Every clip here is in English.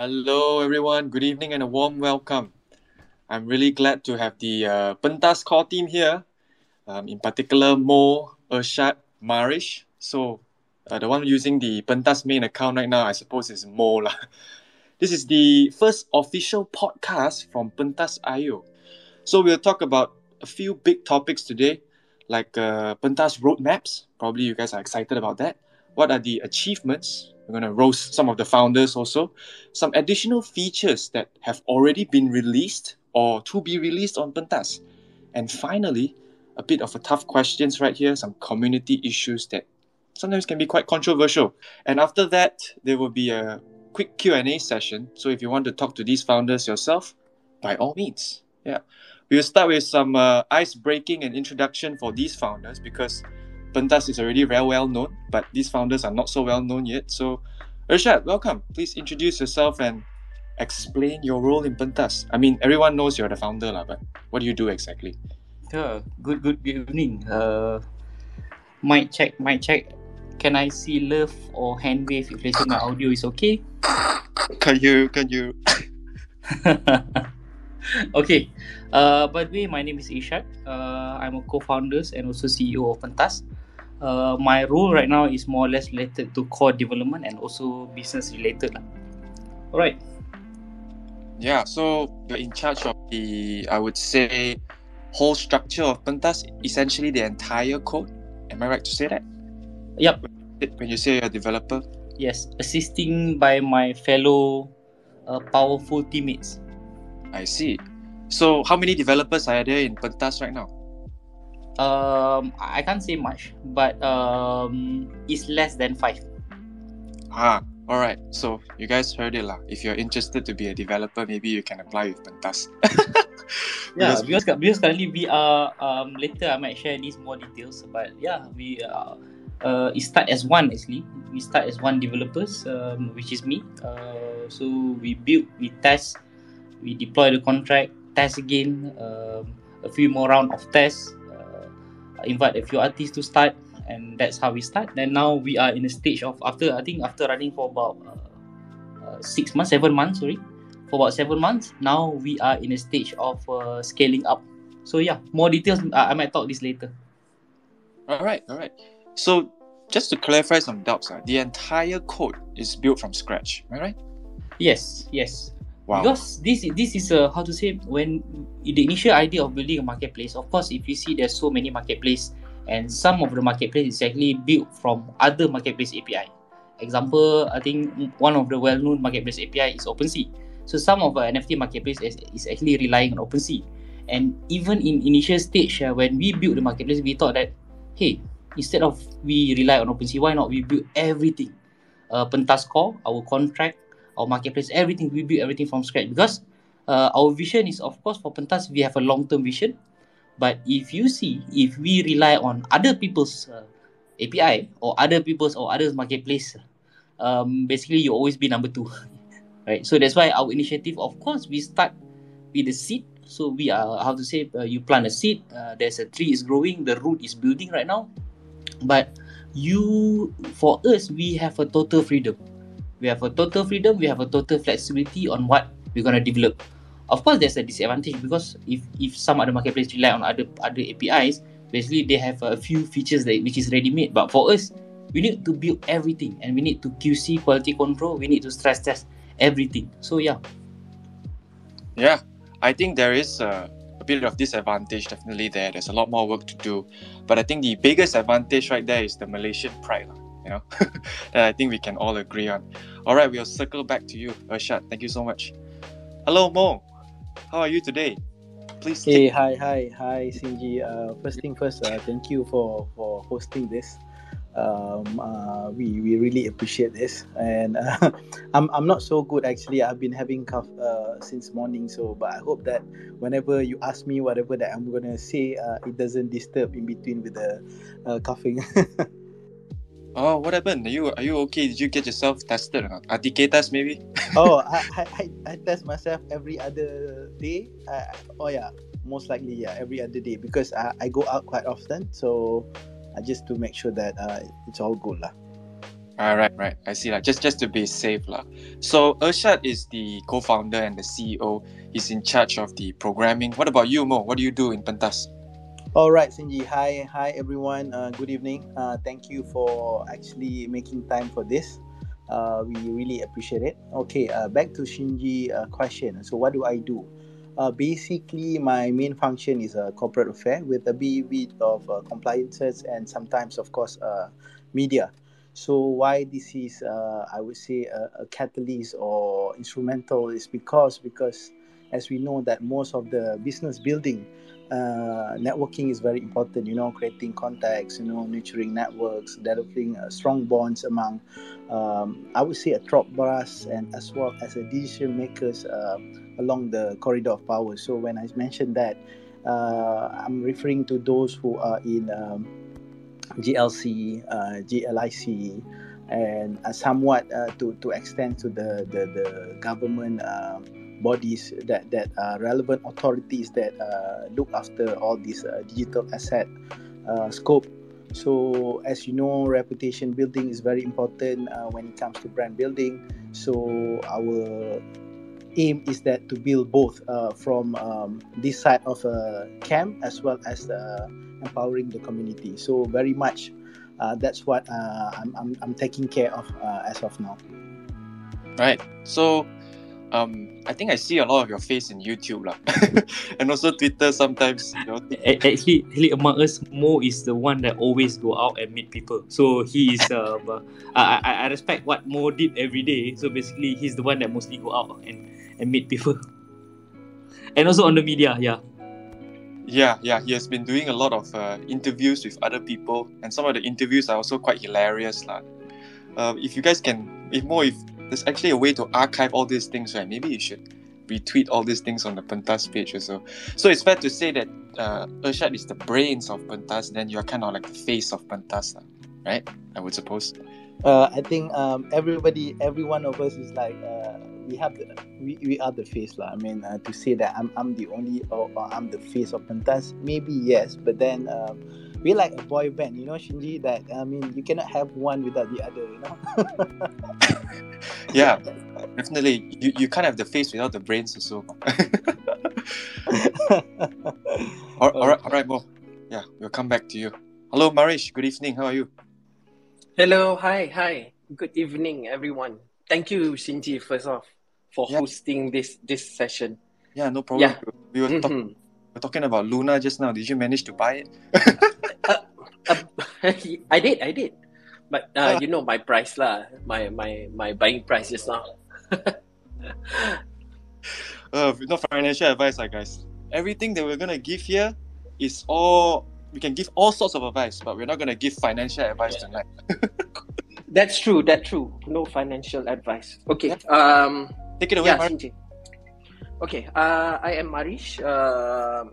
Hello, everyone. Good evening and a warm welcome. I'm really glad to have the uh, Pentas core team here. Um, in particular, Mo, Irsyad, Marish. So, uh, the one using the Pentas main account right now, I suppose, is Mo. Lah. This is the first official podcast from Pentas IO. So, we'll talk about a few big topics today, like uh, Pentas roadmaps. Probably you guys are excited about that. What are the achievements? We're going to roast some of the founders also. Some additional features that have already been released or to be released on Pentas. And finally, a bit of a tough questions right here, some community issues that sometimes can be quite controversial. And after that, there will be a quick Q&A session. So if you want to talk to these founders yourself, by all means. Yeah. We'll start with some uh, ice breaking and introduction for these founders because Pentas is already very well known, but these founders are not so well known yet. So, Irsyad, welcome. Please introduce yourself and explain your role in Pentas. I mean, everyone knows you're the founder, lah, but what do you do exactly? Yeah, good, good, good evening. Uh, mic check, mic check. Can I see love or hand wave if let's my audio is okay? Can you, can you? okay. Uh, by the way, my name is Ishak. Uh, I'm a co-founder and also CEO of Pentas. Uh, my role right now is more or less related to core development and also business related. Alright. Yeah, so you're in charge of the, I would say, whole structure of Pentas, essentially the entire code. Am I right to say that? Yep. When you say you're a developer? Yes, assisting by my fellow uh, powerful teammates. I see. So, how many developers are there in Pentas right now? Um, I can't say much, but um, it's less than five. Ah, all right. So you guys heard it lah. If you're interested to be a developer, maybe you can apply with Pentas. yeah, because, because currently we are um later I might share these more details, but yeah, we uh, uh it start as one actually. We start as one developers, um, which is me. Uh, so we build, we test, we deploy the contract, test again, um, a few more round of tests, invite a few artists to start, and that's how we start. Then now we are in a stage of after I think after running for about uh, uh, six months, seven months, sorry, for about seven months. Now we are in a stage of uh, scaling up. So yeah, more details. I might talk this later. All right, all right. So just to clarify some doubts, uh, the entire code is built from scratch. Am I right? Yes, yes. Wow. Because this this is a how to say when the initial idea of building a marketplace. Of course, if you see there's so many marketplace and some of the marketplace is actually built from other marketplace API. Example, I think one of the well-known marketplace API is OpenSea. So some of the NFT marketplace is, is actually relying on OpenSea. And even in initial stage, uh, when we built the marketplace, we thought that, hey, instead of we rely on OpenSea, why not we build everything? Uh, Pentas Core, our contract, our marketplace, everything, we build everything from scratch. Because uh, our vision is, of course, for Pentas, we have a long-term vision. But if you see, if we rely on other people's uh, API or other people's or others marketplace, um, basically you always be number two, right? So that's why our initiative, of course, we start with the seed. So we are how to say, uh, you plant a seed. Uh, there's a tree is growing, the root is building right now. But you, for us, we have a total freedom. We have a total freedom. We have a total flexibility on what we're gonna develop. Of course, there's a disadvantage because if if some other marketplace rely on other other APIs, basically they have a few features that which is ready made. But for us, we need to build everything and we need to QC quality control. We need to stress test everything. So yeah. Yeah, I think there is a, a bit of disadvantage definitely there. There's a lot more work to do, but I think the biggest advantage right there is the Malaysian pride, you know, that I think we can all agree on. All right, we'll circle back to you, Irsyad. Thank you so much. Hello, Mo. How are you today? Please. Hey, hi, hi, hi, Shinji. Uh, first thing first, uh, thank you for for hosting this. Um, uh, we we really appreciate this, and uh, I'm I'm not so good actually. I've been having cough uh, since morning, so but I hope that whenever you ask me whatever that I'm gonna say, uh, it doesn't disturb in between with the uh, coughing. Oh, what happened? Are you are you okay? Did you get yourself tested or not? RTK test maybe? oh, I, I, I, I test myself every other day. Uh, oh yeah, most likely yeah, every other day because I, I go out quite often. So I just to make sure that uh, it's all good lah. All right, right. I see. Like just just to be safe, lah. So Irsyad is the co-founder and the CEO. He's in charge of the programming. What about you, Mo? What do you do in Pentas? All right, Shinji. Hi, hi everyone. Uh, good evening. Uh, thank you for actually making time for this. Uh, we really appreciate it. Okay, uh, back to Shinji uh, question. So, what do I do? Uh, basically, my main function is a corporate affair with a bit of compliances and sometimes, of course, media. So why this is, I would say, a, a catalyst or instrumental is because because as we know that most of the business building uh, networking is very important you know creating contacts you know nurturing networks developing uh, strong bonds among um, i would say a top brass and as well as a decision makers uh, along the corridor of power. So when i mentioned that uh, i'm referring to those who are in um, glc uh, glic and uh, somewhat to, to extend to the, the, the government bodies that that are relevant authorities that uh, look after all this uh, digital asset uh, scope. So as you know, reputation building is very important uh, when it comes to brand building. So our aim is that to build both uh, from um, this side of a camp as well as empowering the community. So very much that's what I'm, I'm, I'm taking care of as of now. Right. So um, I think I see a lot of your face in YouTube lah, and also Twitter sometimes. You know. Actually, actually, among us, Mo is the one that always go out and meet people. So he is. Uh, I, I I respect what Mo did every day. So basically, he's the one that mostly go out and and meet people, and also on the media. Yeah. Yeah, yeah, he has been doing a lot of uh, interviews with other people, and some of the interviews are also quite hilarious, lah. Uh, if you guys can, if more, if there's actually a way to archive all these things, right? Maybe you should retweet all these things on the Pentas page or so. So it's fair to say that uh, Irsyad is the brains of Pentas, then you're kind of like the face of Pentas, right? I would suppose. Uh, I think um, everybody, every one of us is like, uh, we have the, we, we are the face lah. I mean, uh, to say that I'm, I'm the only or, or I'm the face of Pentas, maybe yes, but then um, we're like a boy band, you know, Shinji. That I mean, you cannot have one without the other, you know. yeah, definitely. You you can't have the face without the brains, also. all, all right, all right, Mo. Yeah, we'll come back to you. Hello, Marish. Good evening. How are you? Hello. Hi. Hi. Good evening, everyone. Thank you, Shinji. First off, for yeah. hosting this this session. Yeah, no problem. Yeah. We were mm-hmm. talking we're talking about Luna just now. Did you manage to buy it? uh, uh, I did, I did. But uh, you know my price lah, my my my buying price just now. uh, not financial advice, lah, guys. Everything that we're gonna give here is all we can give all sorts of advice, but we're not gonna give financial advice yeah. tonight. that's true. That's true. No financial advice. Okay. Um. Take it away, yeah, Okay, uh, I am Marish. Uh,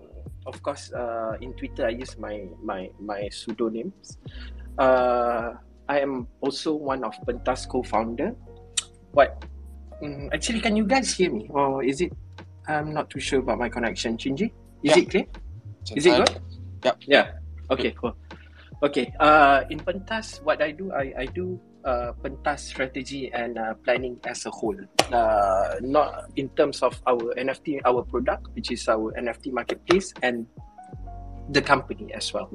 of course, uh, in Twitter I use my my my pseudonyms. Uh, I am also one of Pentas co-founder. What? Um, actually, can you guys hear me, or is it? I'm not too sure about my connection. Shinji, is yeah. it clear? Is it good? Yep. Yeah. Okay. Cool. Okay. Uh, in Pentas, what I do, I I do pentas strategy and uh, planning as a whole. Uh, not in terms of our NFT, our product, which is our NFT marketplace, and the company as well,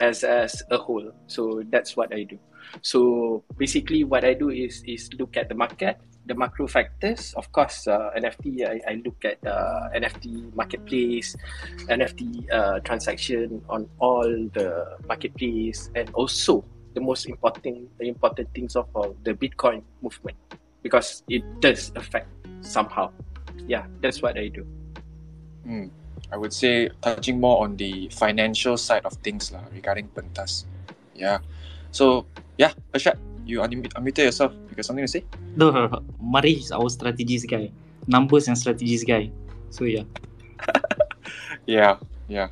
as as a whole. So that's what I do. So basically, what I do is is look at the market, the macro factors. Of course, uh, NFT. I, I look at uh, NFT marketplace, NFT uh, transaction on all the marketplace, and also the most important the important things of uh, the Bitcoin movement because it does affect somehow. Yeah, that's what I do. Mm, I would say touching more on the financial side of things lah, regarding pentas. Yeah. So yeah, Irsyad, you unmute, unmute yourself. You got something to say? No, no, no. Mari is our strategies guy. Numbers and strategies guy. So yeah. yeah, yeah.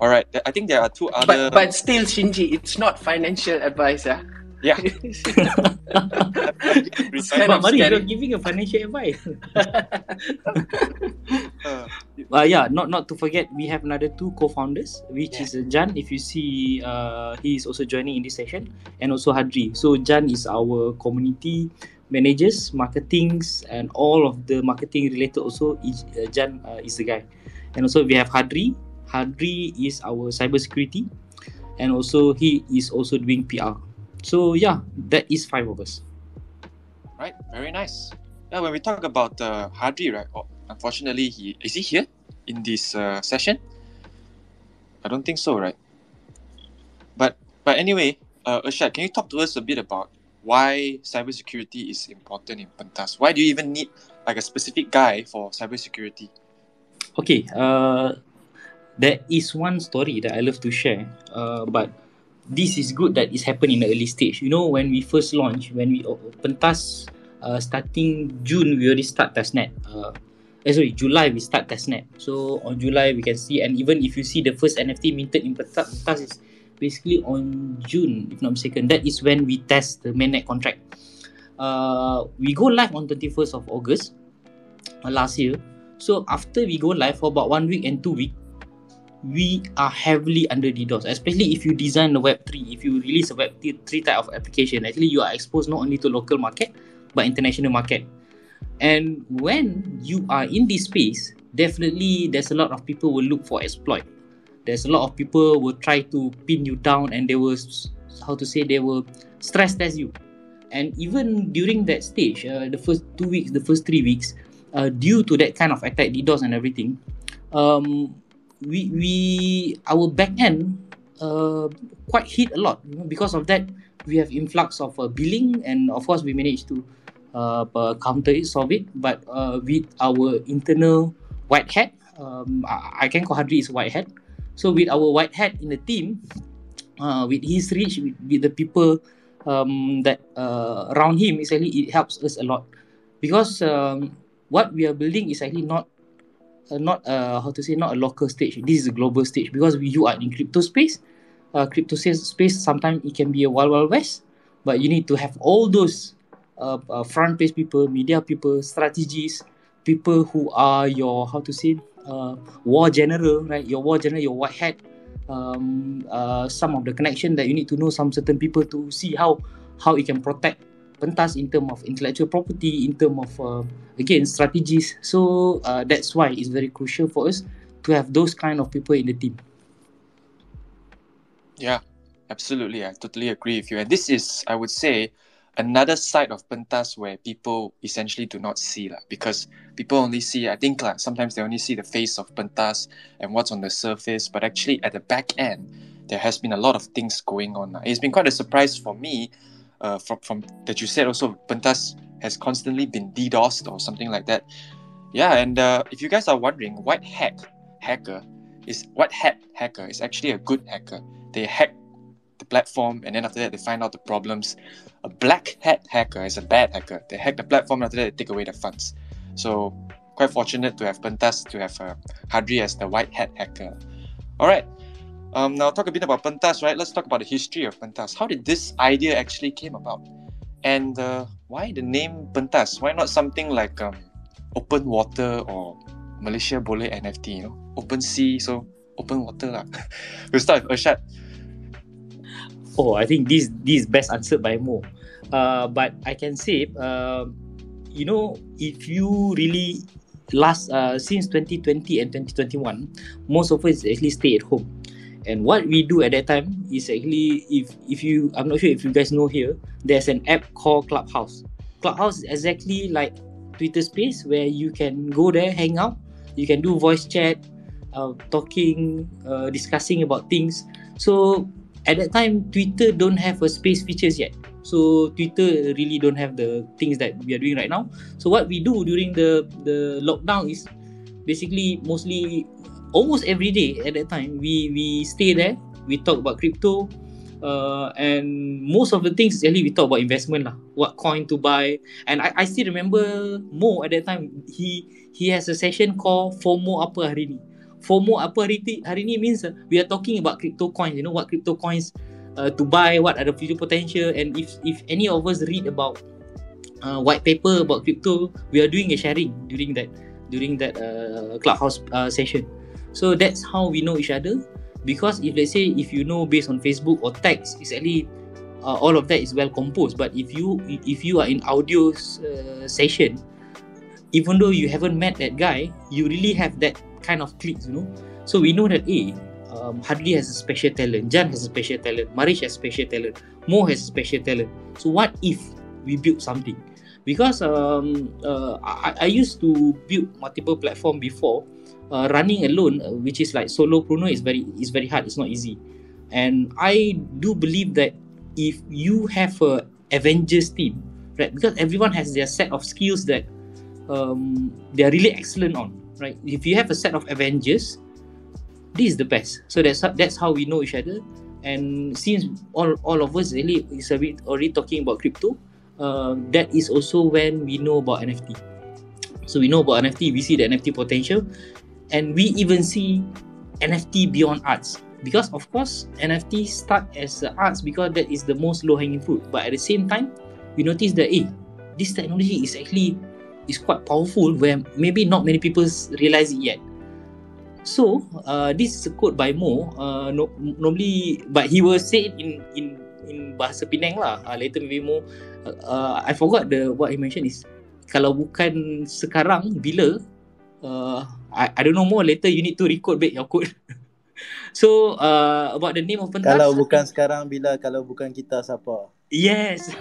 All right. I think there are two other. But, but still, Shinji, it's not financial advice. Yeah? Yeah. Kind But of Mari, scary. you're giving a financial advice. Uh, uh, yeah, not not to forget, we have another two co-founders, which Yeah. is uh, Jan. If you see, uh, he is also joining in this session, and also Hadri. So Jan is our community managers, marketings, and all of the marketing related. Also, is, uh, Jan uh, is the guy, and also we have Hadri. Hadri is our cybersecurity, and also he is also doing PR. So yeah, that is five of us. right, very nice. Yeah, when we talk about uh, Hadri, right? Oh, unfortunately, he is he here in this uh, session? I don't think so, right? But but anyway, uh, Irsyad, can you talk to us a bit about why cybersecurity is important in Pentas? Why do you even need like a specific guy for cybersecurity? Okay, uh, there is one story that I love to share. Uh, but this is good that it's happened in the early stage. You know, when we first launched, when we open task, uh, starting June, we already start testnet. Uh, eh, sorry, July we start testnet. So on July we can see, and even if you see the first NFT minted in Pentas, Pentas is basically on June, if not mistaken. That is when we test the mainnet contract. Uh, we go live on 21st of August uh, last year. So after we go live for about one week and two week, we are heavily under DDoS. Especially if you design a Web three, if you release a Web three type of application, actually you are exposed not only to local market but international market. And when you are in this space, definitely there's a lot of people will look for exploit. There's a lot of people will try to pin you down and they will how to say they will stress test you. And even during that stage, uh, the first two weeks, the first three weeks, uh, due to that kind of attack, DDoS and everything, um, we we our back end uh, quite hit a lot. You know, because of that, we have influx of uh, billing, and of course, we managed to uh, counter it, solve it. But uh, with our internal white hat, um, I, I can call Hadri is white hat. So with our white hat in the team, uh, with his reach, with, with the people um, that uh, around him, actually it helps us a lot because um, what we are building is actually not uh, not uh, how to say not a local stage. This is a global stage because we, you are in crypto space. Uh, crypto space sometimes it can be a wild wild west, but you need to have all those uh, uh, front page people, media people, strategies, people who are your how to say uh, war general, right? Your war general, your white hat. Um, uh, some of the connection that you need to know some certain people to see how how it can protect pentas in term of intellectual property, in term of uh, again strategies. So uh, that's why it's very crucial for us to have those kind of people in the team. Yeah, absolutely. I totally agree with you. And this is, I would say, another side of Pentas where people essentially do not see lah, because people only see, I think lah, sometimes they only see the face of Pentas and what's on the surface, but actually at the back end, there has been a lot of things going on. lah. It's been quite a surprise for me uh, from, from that you said also Pentas has constantly been DDoSed or something like that. Yeah, and uh, if you guys are wondering, white hack hacker is white hat hacker is actually a good hacker. They hack the platform and then after that they find out the problems. A black hat hacker is a bad hacker. They hack the platform and after that they take away the funds. So quite fortunate to have Pentas to have uh, Hadri as the white hat hacker. All right. Um, now talk a bit about Pentas, right? Let's talk about the history of Pentas. How did this idea actually came about? And uh, why the name Pentas? Why not something like um, Open Water or Malaysia Boleh NFT, you know? Open Sea, so open water lah. we'll start with Irsyad. Oh, I think this this is best answered by Mo. Uh, but I can say, uh, you know, if you really last uh, since 2020 and 2021, most of us actually stay at home. And what we do at that time is actually, if if you, I'm not sure if you guys know here, there's an app called Clubhouse. Clubhouse is exactly like Twitter Space where you can go there, hang out, you can do voice chat, uh, talking, uh, discussing about things. So at that time Twitter don't have a space features yet. So Twitter really don't have the things that we are doing right now. So what we do during the the lockdown is basically mostly almost every day at that time we we stay there. We talk about crypto, uh, and most of the things actually we talk about investment lah. What coin to buy, and I, I still remember Mo at that time he he has a session called FOMO apa hari ni. FOMO apa hari, ti, hari ni means uh, we are talking about crypto coins. You know what crypto coins uh, to buy, what are the future potential, and if if any of us read about uh, white paper about crypto, we are doing a sharing during that during that uh, clubhouse uh, session. So that's how we know each other. Because if let's say if you know based on Facebook or text, it's actually uh, all of that is well composed. But if you if you are in audio uh, session, even though you haven't met that guy, you really have that kind of clicks, you know. So we know that A, um, Hadley has a special talent, Jan has a special talent, Marish has special talent, Mo has a special talent. So what if we build something? Because um, uh, I, I used to build multiple platform before. Uh, running alone, uh, which is like solopreneur, is very is very hard. It's not easy, and I do believe that if you have a Avengers team, right? Because everyone has their set of skills that um, they are really excellent on, right? If you have a set of Avengers, this is the best. So that's that's how we know each other. And since all all of us really is a bit already talking about crypto, uh, that is also when we know about NFT. So we know about NFT, we see the NFT potential, and we even see NFT beyond arts. Because of course, NFT start as arts because that is the most low hanging fruit. But at the same time, we notice that eh, this technology is actually is quite powerful where maybe not many people realize it yet. So uh, this is a quote by Mo. Uh, no, normally, but he will say it in in in bahasa Penang lah. Uh, later maybe Mo. Uh, uh, I forgot the what he mentioned is kalau bukan sekarang bila. Uh, I, I don't know more. Later you need to record back your quote. so uh, about the name of pentas. Kalau bukan sekarang bila, kalau bukan kita siapa? Yes.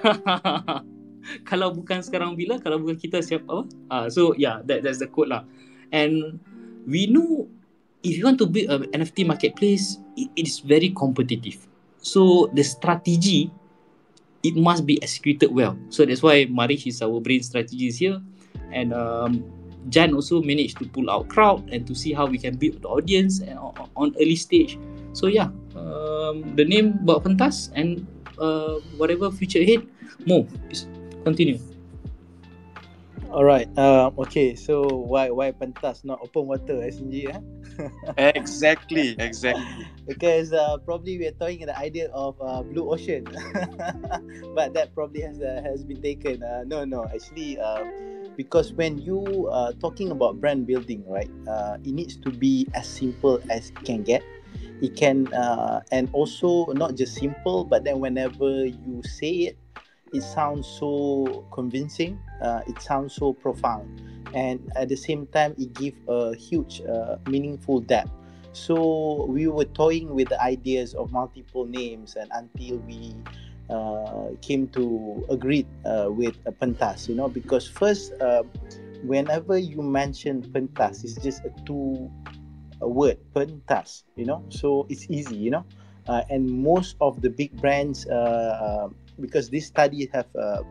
kalau bukan sekarang bila, kalau bukan kita siapa? Uh, so yeah, that that's the quote lah. And we know if you want to build an NFT marketplace, it, it is very competitive. So the strategy, it must be executed well. So that's why Marish is our brain strategist here, and um, Jan also managed to pull out crowd and to see how we can build the audience and on, early stage. So yeah, um, the name buat pentas and uh, whatever future ahead, more. Continue. Alright. Uh, okay. So why why pentas not open water SNG eh? exactly, exactly. because uh, probably we are talking the idea of uh, blue ocean, but that probably has uh, has been taken. Uh, no, no. Actually, uh, because when you are talking about brand building, right, uh, it needs to be as simple as it can get. It can, uh, and also not just simple, but then whenever you say it, it sounds so convincing uh, it sounds so profound and at the same time it gives a huge uh, meaningful depth so we were toying with the ideas of multiple names and until we uh, came to agree uh, with a pentas you know because first uh, whenever you mention pentas it's just a two a word pentas you know so it's easy you know uh, and most of the big brands because this study have uh,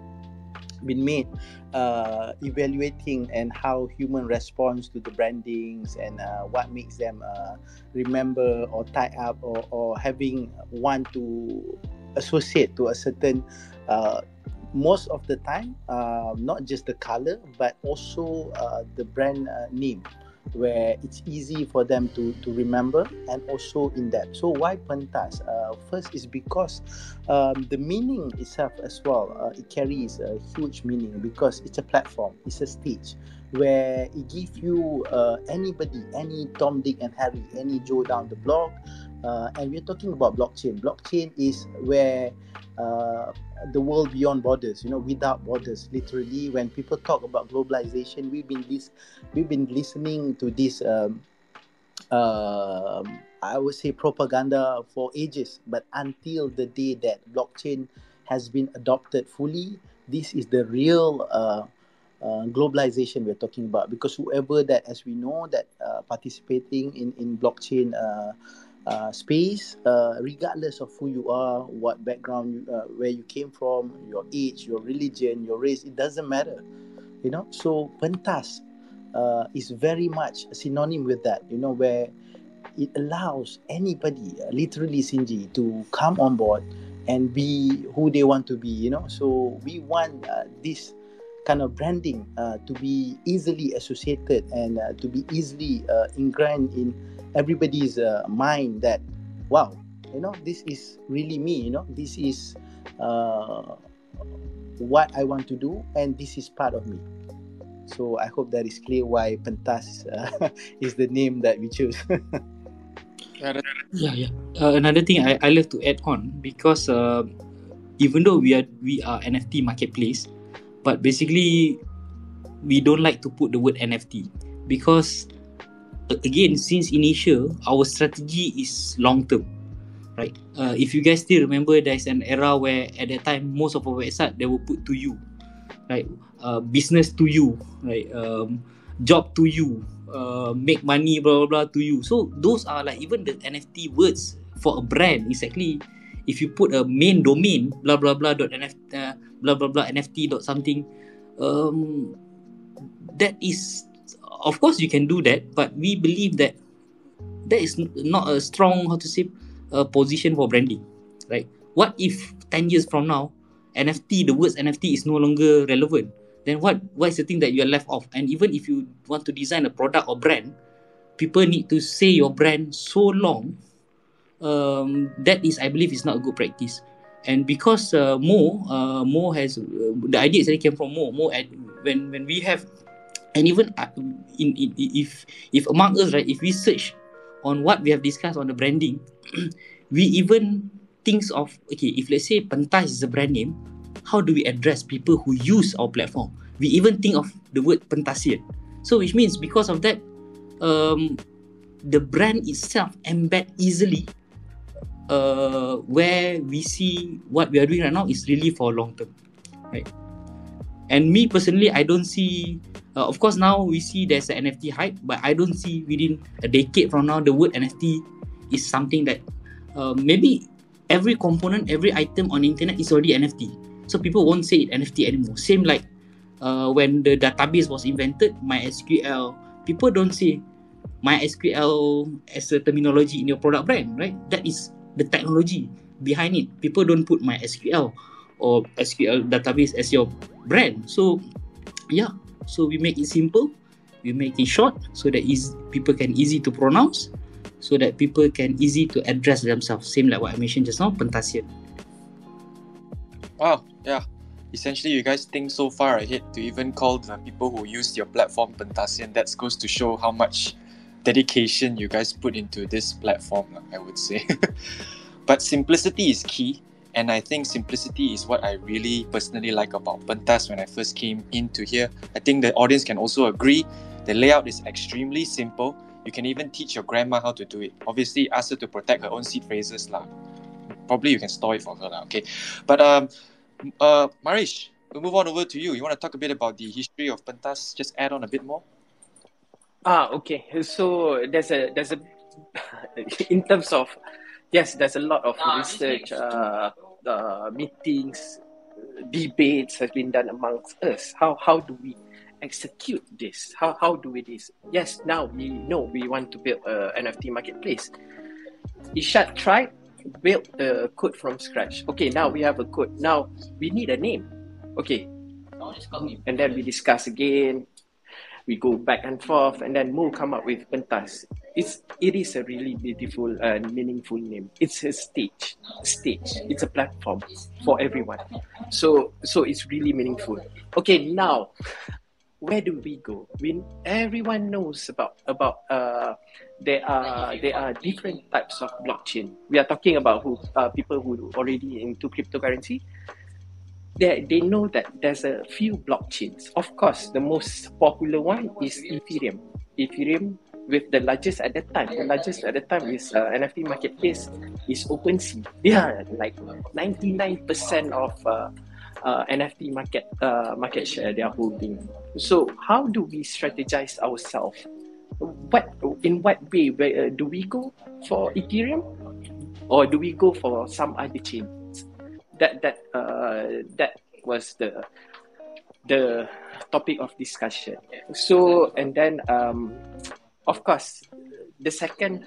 been made uh, evaluating and how human responds to the brandings and uh, what makes them uh, remember or tie up or, or having one to associate to a certain uh, most of the time uh, not just the color but also uh, the brand name where it's easy for them to, to remember and also in depth. So why pentas? Uh, first is because um, the meaning itself as well, uh, it carries a huge meaning because it's a platform, it's a stage where it gives you uh, anybody, any Tom, Dick and Harry, any Joe down the block, uh, and we're talking about blockchain. Blockchain is where uh, the world beyond borders, you know, without borders. Literally, when people talk about globalization, we've been this, we've been listening to this. Um, uh, I would say propaganda for ages, but until the day that blockchain has been adopted fully, this is the real uh, uh, globalization we're talking about. Because whoever that, as we know, that uh, participating in in blockchain uh, uh, space, uh, regardless of who you are, what background, uh, where you came from, your age, your religion, your race, it doesn't matter. You know, so pentas uh, is very much synonym with that. You know, where it allows anybody, uh, literally Sinji, to come on board and be who they want to be. You know, so we want uh, this kind of branding uh, to be easily associated and uh, to be easily uh, ingrained in everybody's uh, mind that wow you know this is really me you know this is uh, what I want to do and this is part of me so I hope that is clear why pentas uh, is the name that we choose Yeah, Yeah, yeah. Uh, another thing I, I love to add on because uh, even though we are we are NFT marketplace, but basically we don't like to put the word NFT because again since initial our strategy is long term, right? Uh, if you guys still remember, there's an era where at that time most of our website they will put to you, right? Uh, business to you, right? Um, job to you, uh, make money, blah blah blah to you. So those are like even the NFT words for a brand. Is actually if you put a main domain, blah blah blah dot NFT, uh, blah blah blah NFT dot something, um, that is of course you can do that, but we believe that that is not a strong how to say uh, position for branding, right? What if ten years from now, NFT the words NFT is no longer relevant? then what what is the thing that you are left off and even if you want to design a product or brand people need to say your brand so long um, that is i believe is not a good practice and because uh, mo uh, mo has uh, the idea actually came from mo mo at, when when we have and even uh, in, in if if among us right if we search on what we have discussed on the branding we even thinks of okay if let's say pentas is a brand name how do we address people who use our platform? We even think of the word pentasian. So which means because of that, um, the brand itself embed easily uh, where we see what we are doing right now is really for long term, right? And me personally, I don't see. Uh, of course, now we see there's an NFT hype, but I don't see within a decade from now the word NFT is something that uh, maybe every component, every item on internet is already NFT. So people won't say it NFT anymore. Same like uh, when the database was invented, MySQL. People don't say MySQL as a terminology in your product brand, right? That is the technology behind it. People don't put MySQL or SQL database as your brand. So yeah, so we make it simple, we make it short so that is people can easy to pronounce, so that people can easy to address themselves. Same like what I mentioned just now, Pentasian. Wow, yeah. Essentially, you guys think so far ahead to even call the people who use your platform Pentasian. That goes to show how much dedication you guys put into this platform, I would say. but simplicity is key, and I think simplicity is what I really personally like about Pentas when I first came into here. I think the audience can also agree. The layout is extremely simple. You can even teach your grandma how to do it. Obviously, ask her to protect her own seed phrases, lah. Probably you can store it for her, lah. Okay, but um, uh, Marish, we'll move on over to you. You want to talk a bit about the history of Pentas? Just add on a bit more. Ah, okay. So there's a there's a in terms of yes, there's a lot of research, uh, uh, meetings, debates has been done amongst us. How how do we execute this? How how do we this? Yes, now we know we want to build a NFT marketplace. Irsyad tried build the code from scratch. Okay, now we have a code. Now we need a name. Okay, and then we discuss again. We go back and forth, and then Mo come up with Pentas. It's it is a really beautiful and meaningful name. It's a stage, stage. It's a platform for everyone. So so it's really meaningful. Okay, now where do we go? When everyone knows about about uh there are there are different types of blockchain. We are talking about who uh, people who already into cryptocurrency. They they know that there's a few blockchains. Of course, the most popular one is Ethereum. Ethereum with the largest at that time. The largest at the time is uh, NFT marketplace is OpenSea. Yeah, like ninety nine percent of uh, uh, NFT market uh, market share they are holding. So how do we strategize ourselves? What in what way where, uh, do we go for Ethereum, or do we go for some other chains? That that uh, that was the the topic of discussion. So and then um, of course the second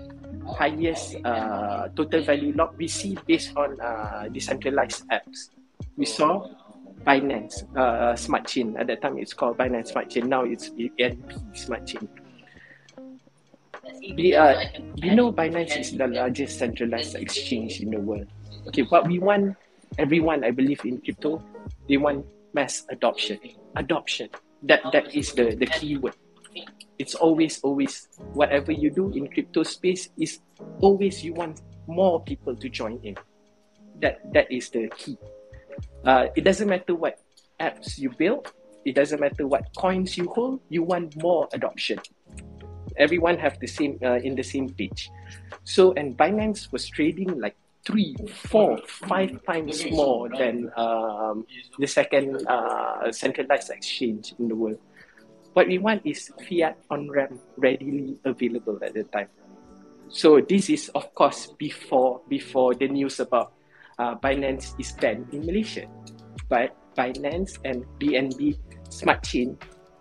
highest uh, total value lock we see based on uh, decentralized apps. We saw Binance uh, Smart Chain. At that time, it's called Binance Smart Chain. Now it's BNB Smart Chain. we uh, you know Binance is the largest centralized exchange in the world. Okay, what we want, everyone I believe in crypto, they want mass adoption. Adoption. That that is the the key word. It's always always whatever you do in crypto space is always you want more people to join in. That that is the key. Uh, it doesn't matter what apps you build. It doesn't matter what coins you hold. You want more adoption everyone have the same uh, in the same page. So and Binance was trading like three, four, five times more than um, the second uh, centralized exchange in the world. What we want is fiat on ramp readily available at the time. So this is of course before before the news about uh, Binance is banned in Malaysia, but Binance and BNB Smart Chain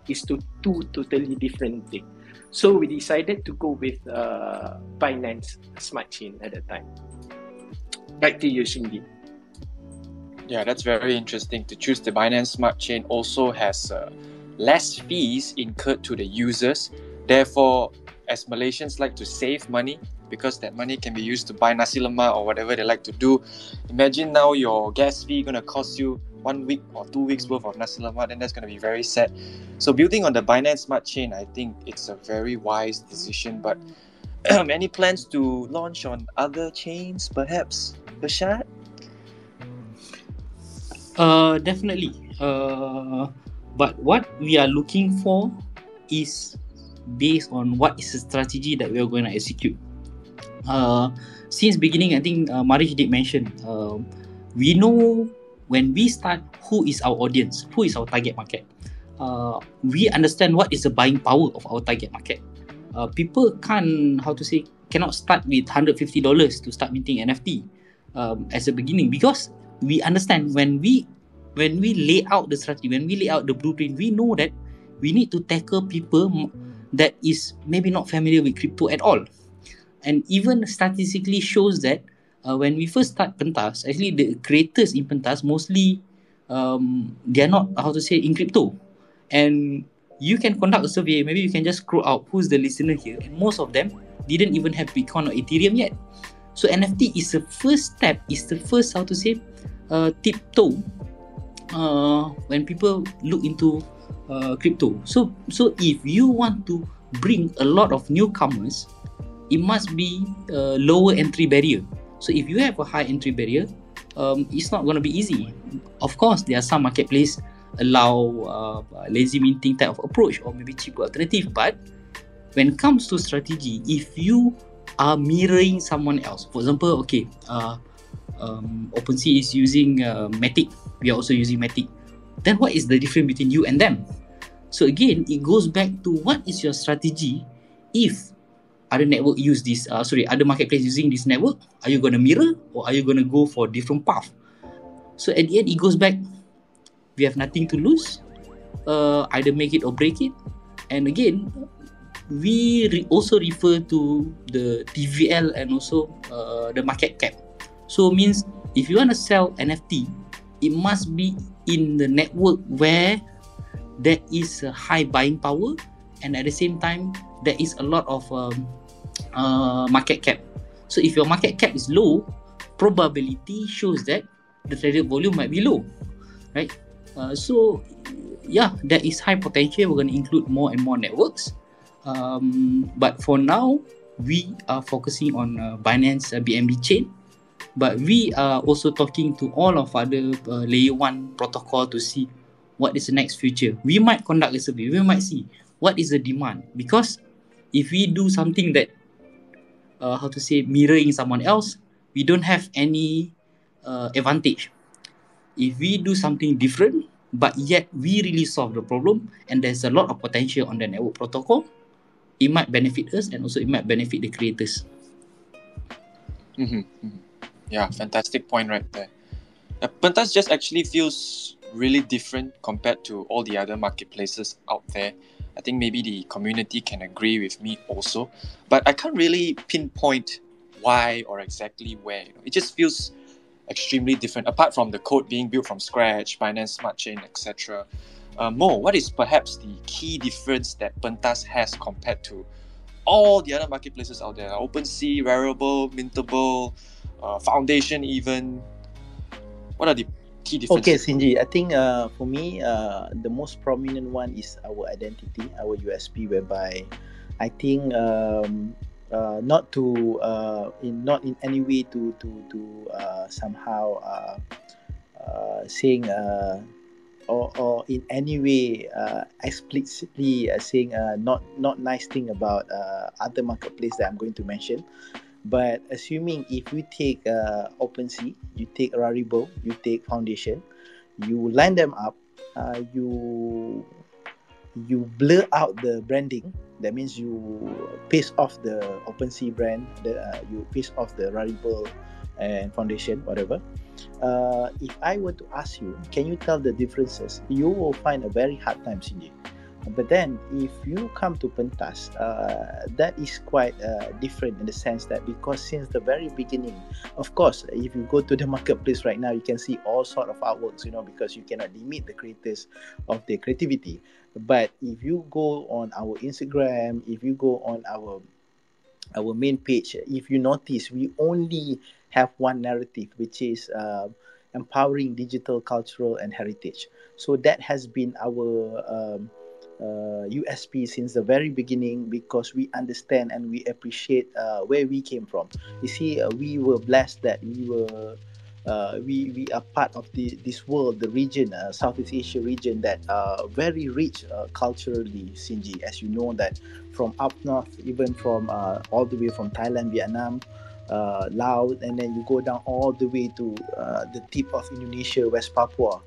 is to two totally different things. So we decided to go with uh, Binance Smart Chain at the time. Back to you, Shinji. Yeah, that's very interesting. To choose the Binance Smart Chain also has uh, less fees incurred to the users. Therefore, as Malaysians like to save money because that money can be used to buy nasi lemak or whatever they like to do. Imagine now your gas fee gonna cost you one week or two weeks worth of nasi lemak, then that's to be very sad. So building on the Binance Smart Chain, I think it's a very wise decision. But any plans to launch on other chains, perhaps, Bashad? Uh, definitely. Uh, but what we are looking for is based on what is the strategy that we are going to execute. Uh, since beginning, I think uh, Marish did mention uh, we know when we start, who is our audience? Who is our target market? Uh, we understand what is the buying power of our target market. Uh, people can't, how to say, cannot start with $150 to start minting NFT um, as a beginning because we understand when we when we lay out the strategy, when we lay out the blueprint, we know that we need to tackle people that is maybe not familiar with crypto at all. And even statistically shows that uh, when we first start pentas, actually the creators in pentas mostly um, they are not how to say in crypto, and you can conduct a survey. Maybe you can just scroll out who's the listener here, and most of them didn't even have Bitcoin or Ethereum yet. So NFT is the first step, is the first how to say uh, tiptoe uh, when people look into uh, crypto. So so if you want to bring a lot of newcomers, it must be a lower entry barrier. So if you have a high entry barrier, um, it's not going to be easy. Of course, there are some marketplace allow uh, lazy minting type of approach or maybe cheaper alternative. But when it comes to strategy, if you are mirroring someone else, for example, okay, uh, um, OpenSea is using uh, Matic, we are also using Matic. Then what is the difference between you and them? So again, it goes back to what is your strategy if other network use this uh, sorry other marketplace using this network are you going to mirror or are you going to go for different path so at the end it goes back we have nothing to lose uh, either make it or break it and again we re- also refer to the tvl and also uh, the market cap so means if you want to sell nft it must be in the network where there is a high buying power and at the same time there is a lot of um, uh, market cap. So if your market cap is low, probability shows that the traded volume might be low, right? Uh, so yeah, there is high potential. We're going to include more and more networks. Um, but for now, we are focusing on uh, Binance uh, BNB chain. But we are also talking to all of other uh, layer one protocol to see what is the next future. We might conduct a survey. We might see what is the demand because if we do something that uh, how to say mirroring someone else we don't have any uh, advantage if we do something different but yet we really solve the problem and there's a lot of potential on the network protocol it might benefit us and also it might benefit the creators mm-hmm. mm-hmm. yeah fantastic point right there uh, Pentas just actually feels really different compared to all the other marketplaces out there I think maybe the community can agree with me also, but I can't really pinpoint why or exactly where. It just feels extremely different. Apart from the code being built from scratch, Binance Smart Chain, etc. Uh, Mo, what is perhaps the key difference that Pentas has compared to all the other marketplaces out there, OpenSea, Rarible, Mintable, uh, Foundation, even. What are the key differences? Okay, Shinji. I think uh, for me, uh, the most prominent one is our identity, our USP, whereby I think um, uh, not to uh, in not in any way to to to uh, somehow uh, uh, saying uh, or, or in any way explicitly saying not not nice thing about other marketplace that I'm going to mention. But assuming if you take uh, OpenSea, you take Rarible, you take Foundation, you line them up, you you blur out the branding. That means you paste off the OpenSea brand, the, uh, you paste off the Rarible and Foundation, whatever. Uh, if I were to ask you, can you tell the differences? You will find a very hard time, Sinji. But then, if you come to Pentas, uh, that is quite uh, different in the sense that because since the very beginning, of course, if you go to the marketplace right now, you can see all sort of artworks, you know, because you cannot limit the creators of their creativity. But if you go on our Instagram, if you go on our our main page, if you notice, we only have one narrative, which is uh, empowering digital, cultural, and heritage. So that has been our um, uh, USP since the very beginning because we understand and we appreciate uh, where we came from. You see, uh, we were blessed that we were. Uh, we, we are part of the, this world, the region, uh, Southeast Asia region that uh, very rich uh, culturally, Shinji. As you know that from up north, even from uh, all the way from Thailand, Vietnam, uh, Laos, and then you go down all the way to the tip of Indonesia, West Papua.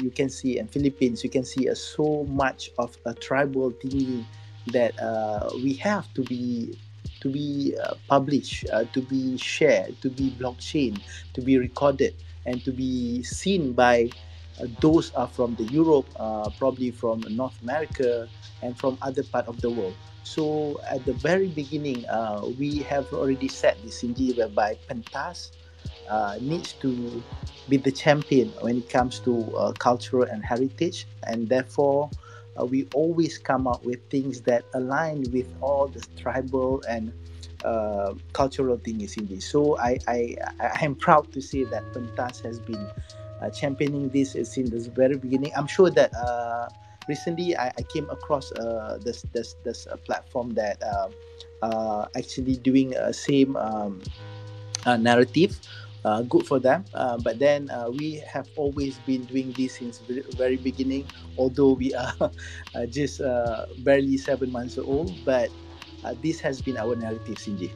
You can see and Philippines. You can see so much of a tribal thingy that we have to be to be uh, published, uh, to be shared, to be blockchain, to be recorded, and to be seen by uh, those are from the Europe, uh, probably from North America, and from other part of the world. So at the very beginning, uh, we have already set the Sinji whereby Pentas uh, needs to be the champion when it comes to uh, cultural and heritage, and therefore uh, we always come up with things that align with all the tribal and uh, cultural things in this. So I, I I am proud to say that Pentas has been uh, championing this since the very beginning. I'm sure that uh, recently I, I came across uh, this this this uh, platform that uh, actually doing uh, same um, narrative. Uh, good for them, uh, but then uh, we have always been doing this since the very beginning. Although we are uh, just uh, barely seven months old, but this has been our narrative, Shinji.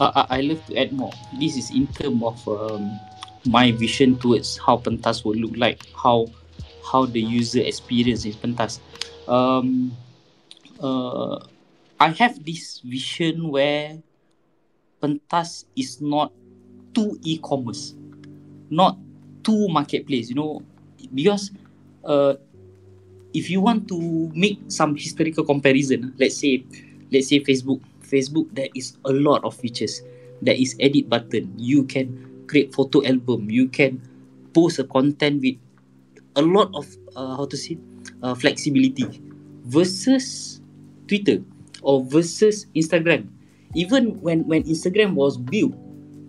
I love to add more. This is in terms of um, my vision towards how Pentas will look like, how how the user experience is Pentas. Um, I have this vision where Pentas is not too e-commerce, not to marketplace. You know, because uh, if you want to make some historical comparison, let's say, let's say Facebook, Facebook there is a lot of features. There is edit button. You can create photo album. You can post a content with a lot of uh, how to say uh, flexibility versus Twitter or versus Instagram. Even when when Instagram was built,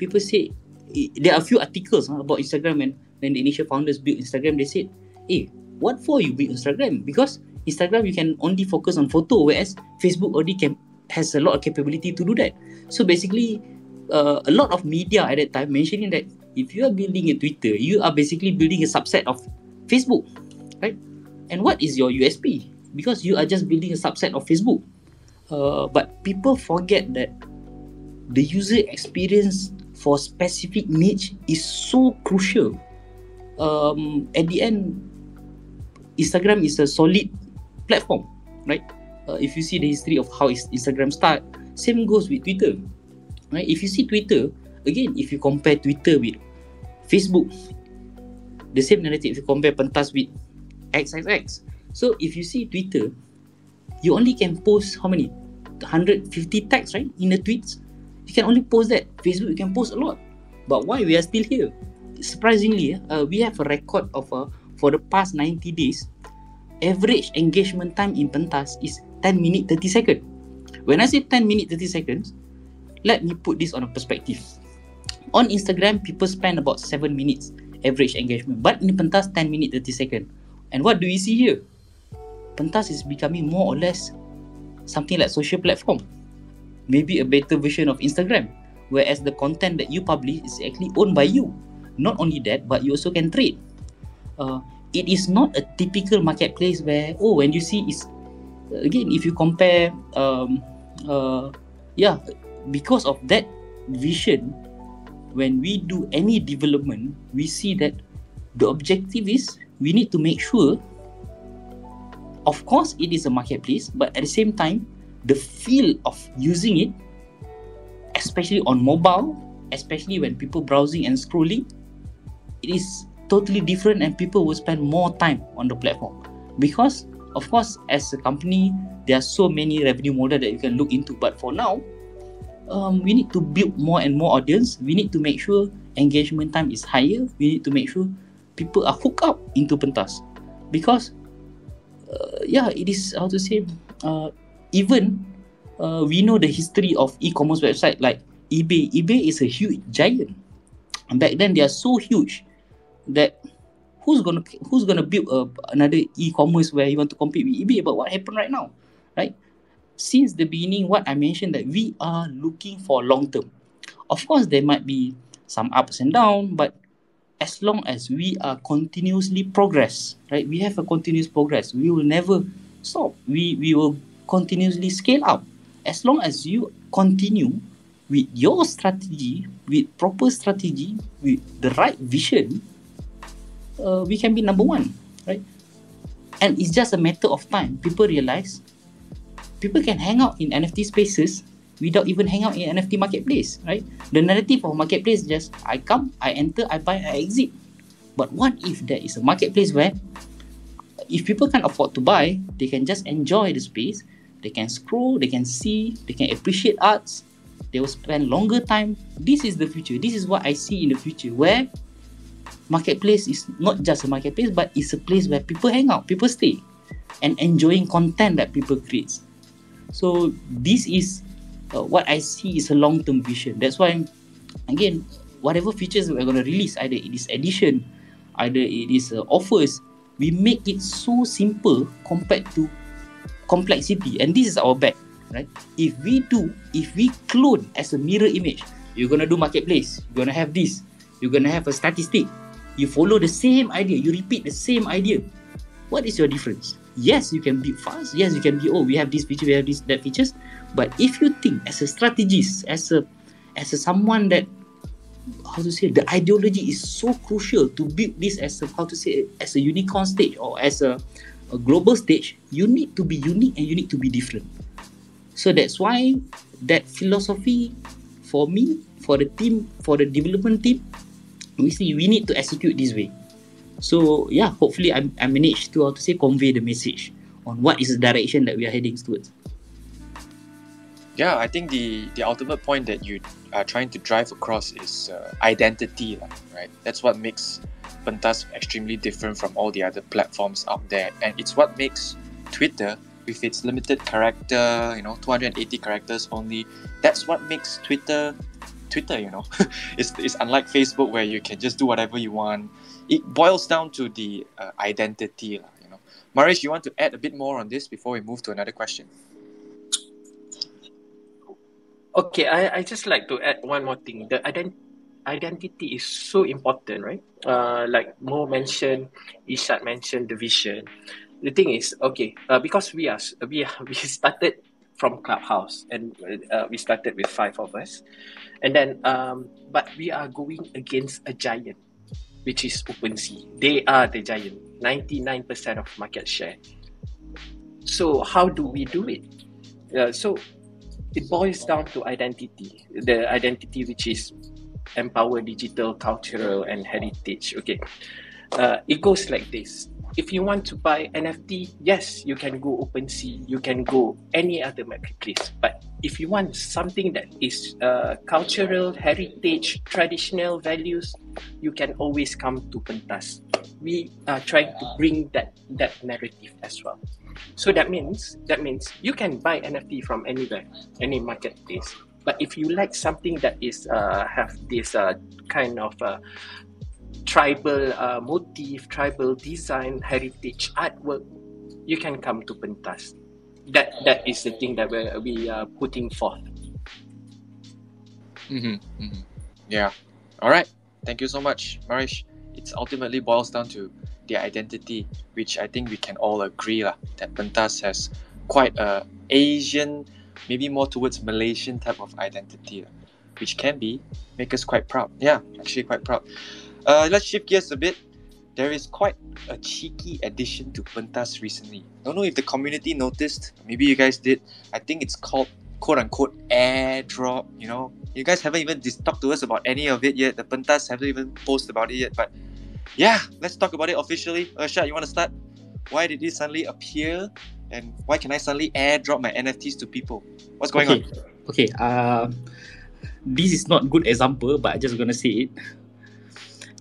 people say eh, there are a few articles huh, about Instagram and when the initial founders built Instagram. They said, "Hey, what for you build Instagram? Because Instagram you can only focus on photo, whereas Facebook already can has a lot of capability to do that. So basically, uh, a lot of media at that time mentioning that if you are building a Twitter, you are basically building a subset of Facebook, right? And what is your USP? Because you are just building a subset of Facebook. Uh, but people forget that the user experience for specific niche is so crucial. Um, at the end, Instagram is a solid platform, right? Uh, if you see the history of how Instagram start, same goes with Twitter, right? If you see Twitter, again, if you compare Twitter with Facebook, the same narrative. If you compare Pentas with XXX, so if you see Twitter, you only can post how many? 150 tags, right? In the tweets, you can only post that. Facebook, you can post a lot. But why we are still here? Surprisingly, uh, we have a record of uh, for the past 90 days, average engagement time in Pentas is 10 minutes 30 second. When I say 10 minutes, 30 seconds, let me put this on a perspective. On Instagram, people spend about 7 minutes average engagement. But in Pentas, 10 minutes, 30 seconds. And what do we see here? Pentas is becoming more or less something like social platform. Maybe a better version of Instagram. Whereas the content that you publish is actually owned by you. Not only that, but you also can trade. Uh, it is not a typical marketplace where, oh, when you see is again, if you compare, um, uh, yeah, because of that vision, when we do any development, we see that the objective is we need to make sure, of course, it is a marketplace, but at the same time, the feel of using it, especially on mobile, especially when people browsing and scrolling, it is totally different and people will spend more time on the platform because of course as a company there are so many revenue model that you can look into but for now um, we need to build more and more audience. We need to make sure engagement time is higher. We need to make sure people are hooked up into pentas, because uh, yeah, it is how to say. Uh, even uh, we know the history of e-commerce website like eBay. eBay is a huge giant. And back then they are so huge that who's gonna who's gonna build a, another e-commerce where you want to compete with eBay? But what happened right now, right? since the beginning, what I mentioned that we are looking for long term. Of course, there might be some ups and downs, but as long as we are continuously progress, right? We have a continuous progress. We will never stop. We we will continuously scale up. As long as you continue with your strategy, with proper strategy, with the right vision, uh, we can be number one, right? And it's just a matter of time. People realize people can hang out in NFT spaces without even hang out in NFT marketplace, right? The narrative of marketplace just I come, I enter, I buy, I exit. But what if there is a marketplace where if people can't afford to buy, they can just enjoy the space, they can scroll, they can see, they can appreciate arts, they will spend longer time. This is the future. This is what I see in the future where marketplace is not just a marketplace, but it's a place where people hang out, people stay, and enjoying content that people create. So this is uh, what I see is a long-term vision. That's why, again, whatever features we're going to release, either it is edition, either it is uh, offers, we make it so simple compared to complexity. And this is our bet, right? If we do, if we clone as a mirror image, you're to do marketplace, you're to have this, you're to have a statistic, you follow the same idea, you repeat the same idea. What is your difference? yes, you can be fast. Yes, you can be. Oh, we have this feature, we have this that features. But if you think as a strategist, as a as a someone that how to say the ideology is so crucial to build this as a how to say as a unicorn stage or as a, a global stage, you need to be unique and you need to be different. So that's why that philosophy for me, for the team, for the development team, we see we need to execute this way. So yeah, hopefully I I managed to how to say convey the message on what is the direction that we are heading towards. Yeah, I think the the ultimate point that you are trying to drive across is uh, identity, right? That's what makes Pentas extremely different from all the other platforms out there, and it's what makes Twitter with its limited character, you know, 280 characters only. That's what makes Twitter Twitter, you know. it's, it's unlike Facebook where you can just do whatever you want it boils down to the uh, identity, you know. Marish, you want to add a bit more on this before we move to another question? Okay, I, I just like to add one more thing. The ident- identity is so important, right? Uh, like Mo mentioned, Irsyad mentioned the vision. The thing is, okay, uh, because we are we are, we started from Clubhouse and uh, we started with five of us, and then um, but we are going against a giant which is OpenSea. They are the giant, 99% of market share. So how do we do it? Uh, so it boils down to identity, the identity which is empower digital, cultural, and heritage. Okay, uh, it goes like this if you want to buy NFT, yes, you can go OpenSea, you can go any other marketplace. But if you want something that is uh, cultural, heritage, traditional values, you can always come to Pentas. We are trying to bring that that narrative as well. So that means that means you can buy NFT from anywhere, any marketplace. But if you like something that is uh, have this uh, kind of uh, tribal uh, motif, tribal design, heritage artwork, you can come to Pentas. That that is the thing that we we are putting forth. Mm-hmm, mm-hmm. Yeah. All right. Thank you so much, Marish. It ultimately boils down to the identity, which I think we can all agree lah, that Pentas has quite a Asian, maybe more towards Malaysian type of identity, which can be make us quite proud. Yeah, actually quite proud. Uh, let's shift gears a bit. There is quite a cheeky addition to Pentas recently. Don't know if the community noticed. Maybe you guys did. I think it's called quote unquote airdrop. You know, you guys haven't even dis- talked to us about any of it yet. The Pentas haven't even posted about it yet. But yeah, let's talk about it officially. Irsyad, you want to start? Why did this suddenly appear? And why can I suddenly airdrop my NFTs to people? What's going okay. on? Okay. Uh, this is not good example, but I'm just gonna say it.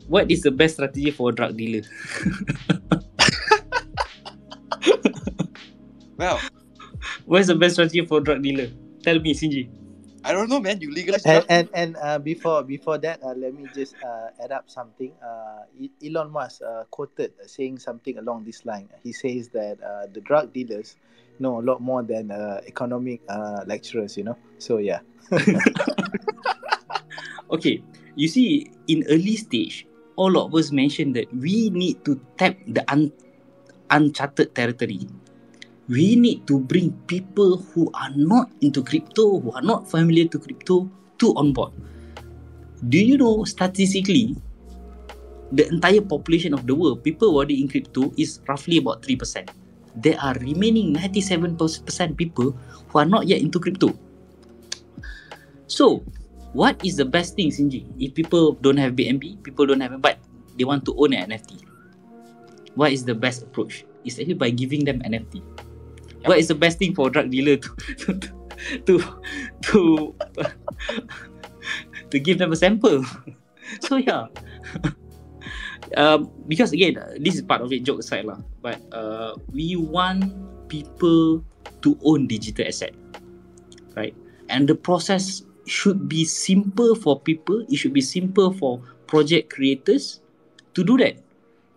What is the best strategy for a drug dealer? Well, What is the best strategy for a drug dealer? Tell me, Sinji. I don't know, man. You legalize And and, and uh, before before that, uh, let me just uh, add up something. Uh, E- Elon Musk uh, quoted saying something along this line. He says that uh, the drug dealers know a lot more than uh, economic uh, lecturers. You know. So yeah. Okay, you see, in early stage, all of us mentioned that we need to tap the un- uncharted territory. We need to bring people who are not into crypto, who are not familiar to crypto, to on board. Do you know statistically, the entire population of the world, people already in crypto, is roughly about 3%. There are remaining 97% people who are not yet into crypto. So, what is the best thing, Sinji? If people don't have BNB, people don't have but they want to own an NFT. What is the best approach? It's actually by giving them NFT. What is the best thing for drug dealer to to to to, to give them a sample? so yeah. um, because again, this is part of it. Joke aside lah. But uh, we want people to own digital asset, right? And the process should be simple for people. It should be simple for project creators to do that.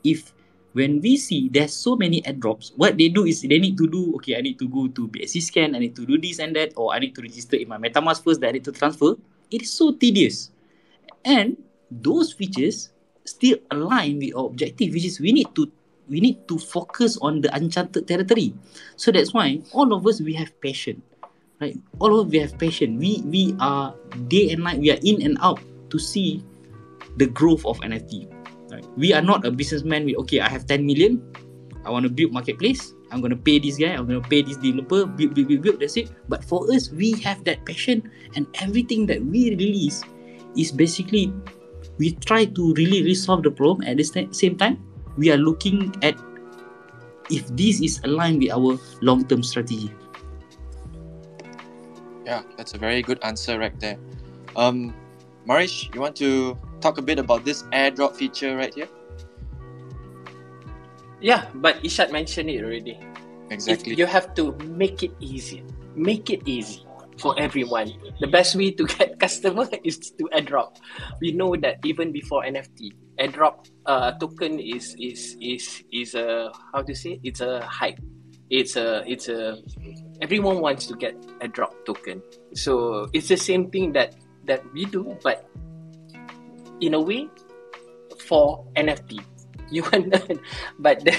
If when we see there's so many airdrops, what they do is they need to do okay. I need to go to BSC scan. I need to do this and that, or I need to register in my MetaMask first. That I need to transfer. It is so tedious, and those features still align with our objective, which is we need to we need to focus on the uncharted territory. So that's why all of us we have passion right all of us we have passion we we are day and night we are in and out to see the growth of nft we are not a businessman. With okay i have 10 million. I want to build marketplace. I'm to pay this guy. I'm to pay this developer. Build build build build. That's it. But for us we have that passion. And everything that we release is basically we try to really resolve the problem. At the same time we are looking at if this is aligned with our long-term strategy. Yeah, that's a very good answer right there. Um, Marish, you want to talk a bit about this airdrop feature right here? Yeah, but Irsyad mentioned it already. Exactly. You have to make it easy. Make it easy for everyone. The best way to get customer is to airdrop. We know that even before NFT, airdrop uh, token is is is is a how to say it's a hype. It's a it's a everyone wants to get a drop token. So it's the same thing that that we do, but in a way for NFT. You want, but the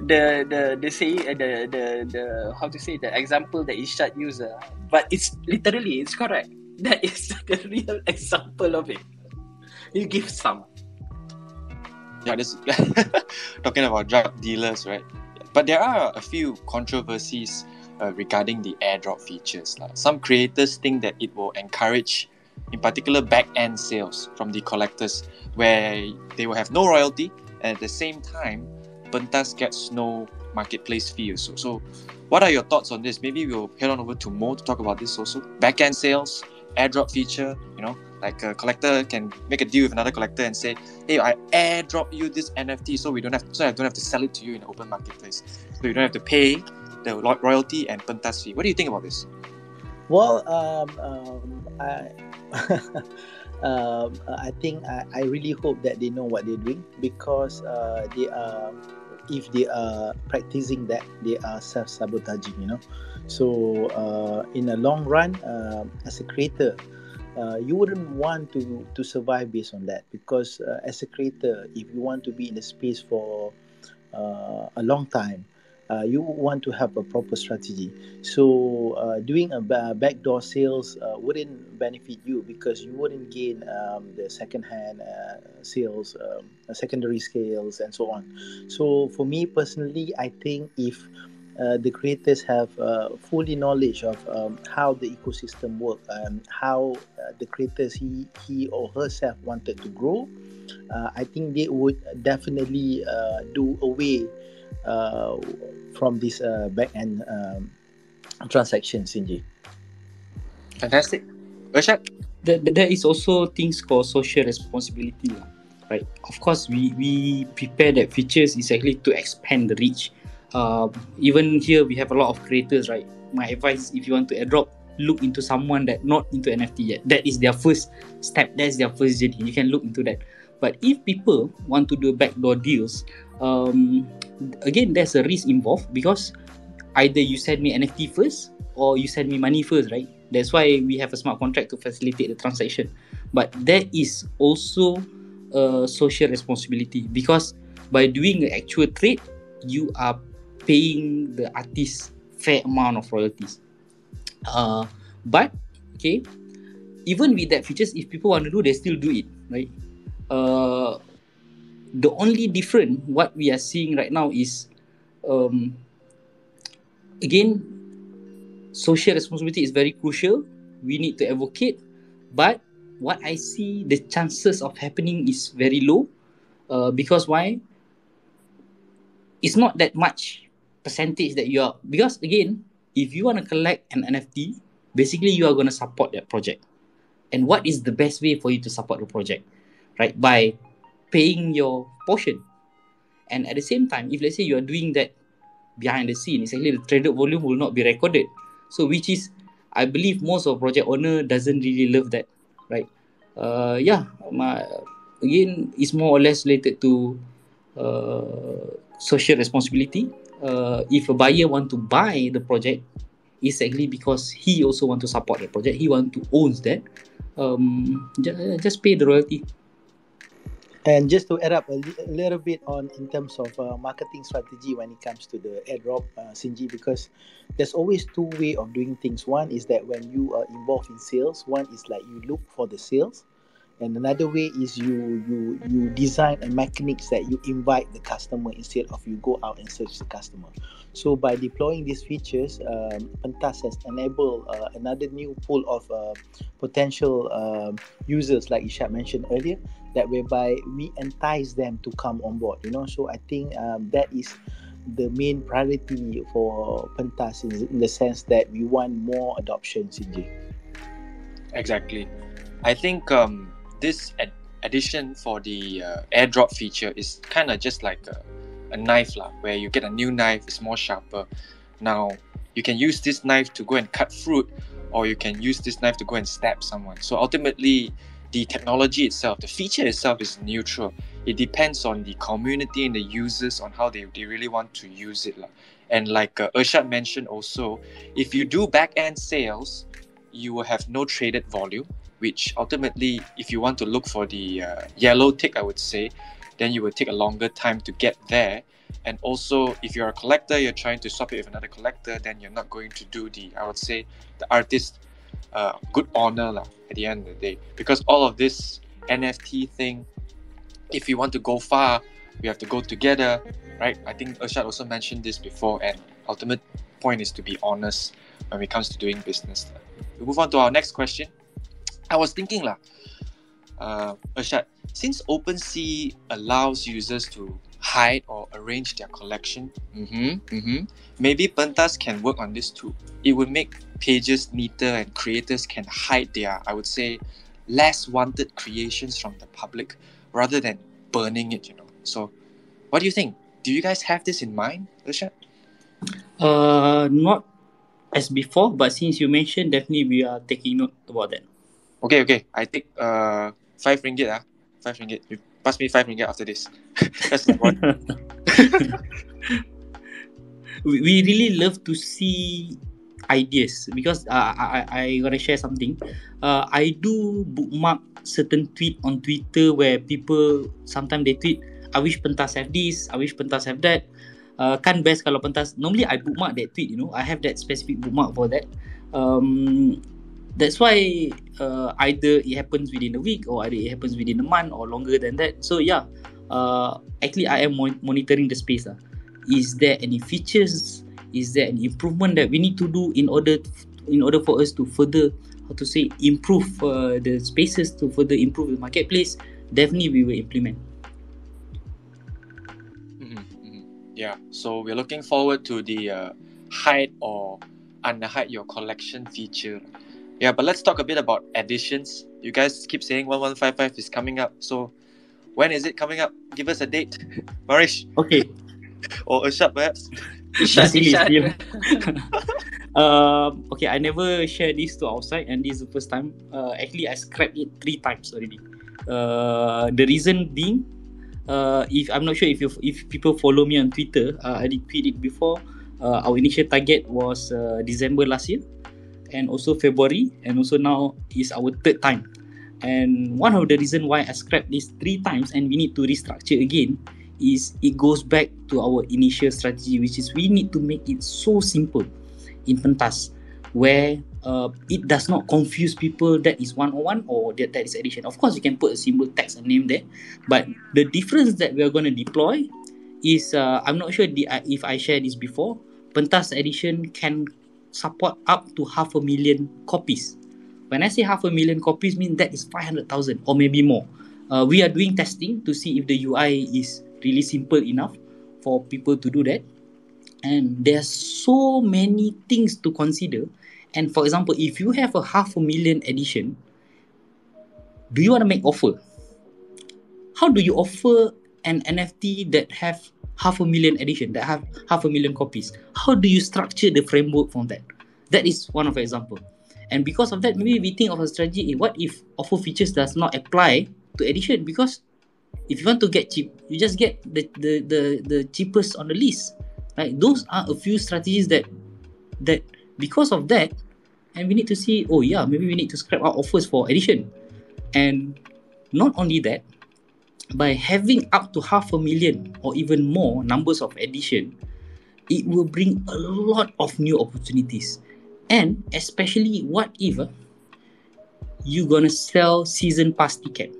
the the the say uh, the the the how to say the example that Irsyad used, uh, but it's literally it's correct. That is the real example of it. You give some. Yeah, this talking about drug dealers, right? But there are a few controversies uh, regarding the airdrop features. lah. Some creators think that it will encourage, in particular, back end sales from the collectors, where they will have no royalty, and at the same time, Pentas gets no marketplace fee. Also. So, what are your thoughts on this? Maybe we'll head on over to Mo to talk about this also. Back end sales, airdrop feature, you know, like a collector can make a deal with another collector and say, hey, I airdrop you this NFT so we don't have so I don't have to sell it to you in the open marketplace. So you don't have to pay the royalty and pentas fee. What do you think about this? Well, um, um, I, um, I think I, I really hope that they know what they're doing because uh, they are, if they are practicing that, they are self sabotaging, you know. So, uh, in the long run, uh, as a creator, uh, you wouldn't want to to survive based on that because uh, as a creator, if you want to be in the space for uh, a long time, uh, you want to have a proper strategy. So uh, doing a backdoor sales uh, wouldn't benefit you because you wouldn't gain um, the second-hand uh, sales, um, secondary sales, and so on. So for me personally, I think if uh, the creators have uh, fully knowledge of um, how the ecosystem work and how the creators he he or herself wanted to grow, I think they would definitely do away uh, from this uh, back end um, transaction, Sinji. Fantastic. Urshad? there, there is also things called social responsibility lah, right. Of course we we prepare that features is actually to expand the reach. Uh, even here we have a lot of creators right? My advice if you want to airdrop look into someone that not into nft yet. That is their first step. That's their first journey. You can look into that. But if people want to do backdoor deals um, again there's a risk involved because either you send me nft first or you send me money first right that's why we have a smart contract to facilitate the transaction. But there is also a social responsibility because by doing the actual trade, you are paying the artist fair amount of royalties. Uh, but okay, even with that features, if people want to do, they still do it, right? Uh, the only different what we are seeing right now is, um, again, social responsibility is very crucial. We need to advocate, but what I see the chances of happening is very low, uh, because why? It's not that much percentage that you are because again, if you want to collect an NFT, basically you are going to support that project. And what is the best way for you to support the project, right? By paying your portion. And at the same time, if let's say you are doing that behind the scene, actually the traded volume will not be recorded. So which is I believe most of project owner doesn't really love that, right? Uh, yeah, my, again, it's more or less related to uh, social responsibility. Uh, if a buyer want to buy the project, it's actually because he also want to support the project. He want to owns that. Um, ju- just pay the royalty. And just to add up a, li- a little bit on in terms of uh, marketing strategy when it comes to the airdrop, uh, Shinji, because there's always two way of doing things. One is that when you are involved in sales, one is like you look for the sales, and another way is you you you design a mechanics that you invite the customer instead of you go out and search the customer. So by deploying these features, um, Pentas has enabled uh, another new pool of uh, potential um, users, like isha mentioned earlier, that whereby we entice them to come on board. You know, so I think um, that is the main priority for Pentas in, in the sense that we want more adoption, CJ. Exactly. I think um, this ad- addition for the uh, airdrop feature is kind of just like a, a knife, lah, where you get a new knife, it's more sharper. Now, you can use this knife to go and cut fruit, or you can use this knife to go and stab someone. So ultimately, the technology itself, the feature itself is neutral. It depends on the community and the users on how they, they really want to use it. lah. And like uh, Irsyad mentioned also, if you do back end sales, you will have no traded volume, which ultimately, if you want to look for the uh, yellow tick, I would say, then you will take a longer time to get there. And also, if you're a collector, you're trying to swap it with another collector, then you're not going to do the, I would say, the artist uh, good honor lah, at the end of the day. Because all of this NFT thing, if you want to go far, we have to go together, right? I think Irsyad also mentioned this before, and ultimate point is to be honest when it comes to doing business. We move on to our next question. I was thinking lah, uh, Irsyad, since OpenSea allows users to hide or arrange their collection, mhm, mhm, maybe Pentas can work on this too. It would make pages neater and creators can hide their, I would say, less wanted creations from the public rather than burning it, you know. So, what do you think? Do you guys have this in mind, Irsyad? Uh, not as before, but since you mentioned, definitely we are taking note about that. Okay, okay. I take uh five ringgit ah, five ringgit. You pass me five ringgit after this. That's my one. we, we really love to see ideas because uh, I, I I gonna share something. Uh, I do bookmark certain tweet on Twitter where people sometimes they tweet, I wish pentas have this, I wish pentas have that. Uh, kan best kalau pentas normally I bookmark that tweet you know I have that specific bookmark for that um, that's why uh, either it happens within a week or either it happens within a month or longer than that so yeah uh, actually I am mon- monitoring the space uh. is there any features is there any improvement that we need to do in order to, in order for us to further how to say improve uh, the spaces to further improve the marketplace definitely we will implement Mhm, mhm. Yeah, so we're looking forward to the uh, hide or unhide your collection feature. Yeah, but let's talk a bit about editions. You guys keep saying 1155 is coming up. So when is it coming up? Give us a date. Marish okay or Ashad perhaps. Ishad, Ishad. still. um, okay, I never share this to outside, and this is the first time. Uh, actually, I scrapped it three times already. Uh, the reason being, uh, if I'm not sure if you if people follow me on Twitter, uh, I did tweet it before. Uh, our initial target was uh, December last year, and also February, and also now is our third time. And one of the reason why I scrapped this three times and we need to restructure again is it goes back to our initial strategy, which is we need to make it so simple in pentas where uh, it does not confuse people that is 101 or that, that is addition. Of course, you can put a symbol, text, and name there, but the difference that we are going to deploy is uh, I'm not sure the, uh, if I shared this before. Pentas edition can support up to half a million copies. When I say half a million copies, mean that is 500,000 or maybe more. Uh, we are doing testing to see if the UI is really simple enough for people to do that. And there's so many things to consider. And for example, if you have a half a million edition, do you want to make offer? How do you offer an NFT that have half a million edition, that have half a million copies? How do you structure the framework from that? That is one of the example. And because of that, maybe we think of a strategy. eh, What if offer features does not apply to edition? Because if you want to get cheap, you just get the the the, the cheapest on the list. Right? Those are a few strategies that that because of that, and we need to see. Oh yeah, maybe we need to scrap out offers for edition, and not only that, by having up to half a million or even more numbers of edition, it will bring a lot of new opportunities. And especially what if uh, you gonna sell season pass ticket.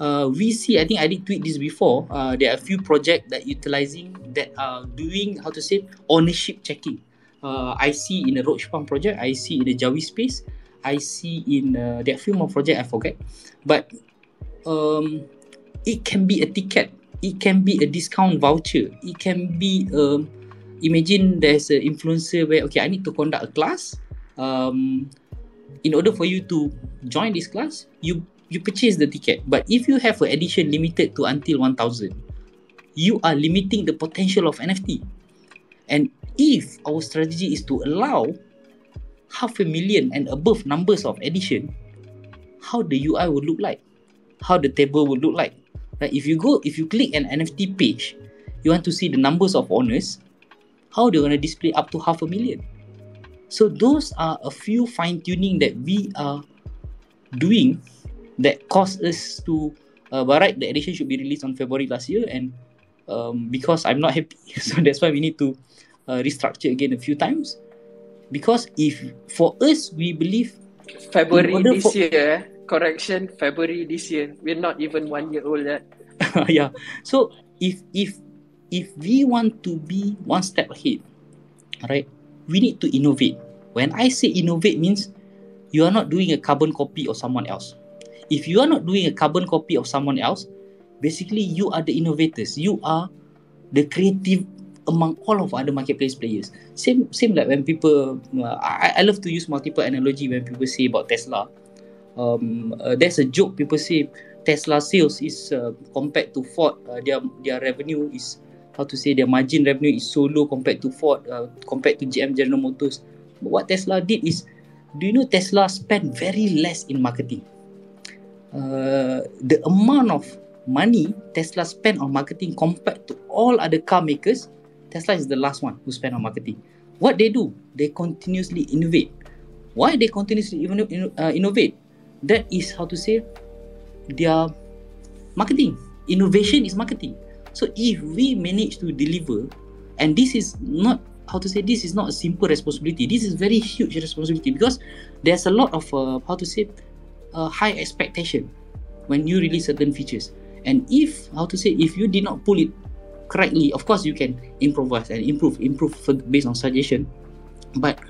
Uh, we see, I think I did tweet this before. Uh, there are a few projects that utilizing that are doing how to say ownership checking. Uh, I see in the Roach project, I see in the Jawi space, I see in uh, few more project I forget, but um, it can be a ticket, it can be a discount voucher, it can be um, imagine there's an influencer where okay I need to conduct a class um, in order for you to join this class you you purchase the ticket. But if you have an edition limited to until 1000 you are limiting the potential of NFT and if our strategy is to allow half a million and above numbers of edition how the UI would look like? How the table would look like right if you go if you click an NFT page you want to see the numbers of owners how they're going to display up to half a million. So those are a few fine tuning that we are doing that caused us to. Uh, but right, the edition should be released on February last year, and um, because I'm not happy, so that's why we need to uh, restructure again a few times. Because if for us, we believe February this for- year, eh? Correction, February this year. We're not even one year old yet. yeah. So if if if we want to be one step ahead, right, we need to innovate. When I say innovate means you are not doing a carbon copy of someone else. If you are not doing a carbon copy of someone else, basically you are the innovators. You are the creative among all of other marketplace players. Same same like when people uh, I, I love to use multiple analogy when people say about Tesla. Um, uh, there's a joke people say Tesla sales is uh, compared to Ford, uh, their their revenue is how to say their margin revenue is so low compared to Ford, uh, compared to GM General Motors. But what Tesla did is, do you know Tesla spent very less in marketing? Uh, the amount of money Tesla spent on marketing compared to all other car makers, Tesla is the last one who spent on marketing. What they do, they continuously innovate. Why they continuously uh, innovate? That is how to say their marketing. Innovation is marketing. So if we manage to deliver, and this is not how to say this is not a simple responsibility. This is very huge responsibility because there's a lot of uh, how to say uh, high expectation when you release certain features. And if how to say if you did not pull it correctly, of course you can improvise and improve, improve based on suggestion. But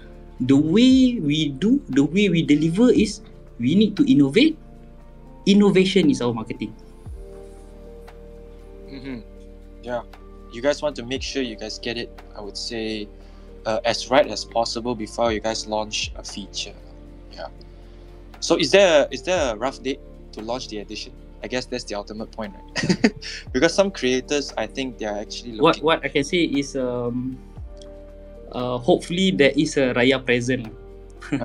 the way we do, the way we deliver is we need to innovate. Innovation is our marketing. Mm-hmm. Yeah, you guys want to make sure you guys get it. I would say uh, as right as possible before you guys launch a feature. Yeah. So is there a, is there a rough date to launch the edition? I guess that's the ultimate point, right? because some creators, I think they are actually looking. What what I can say is um, uh, hopefully there is a Raya present.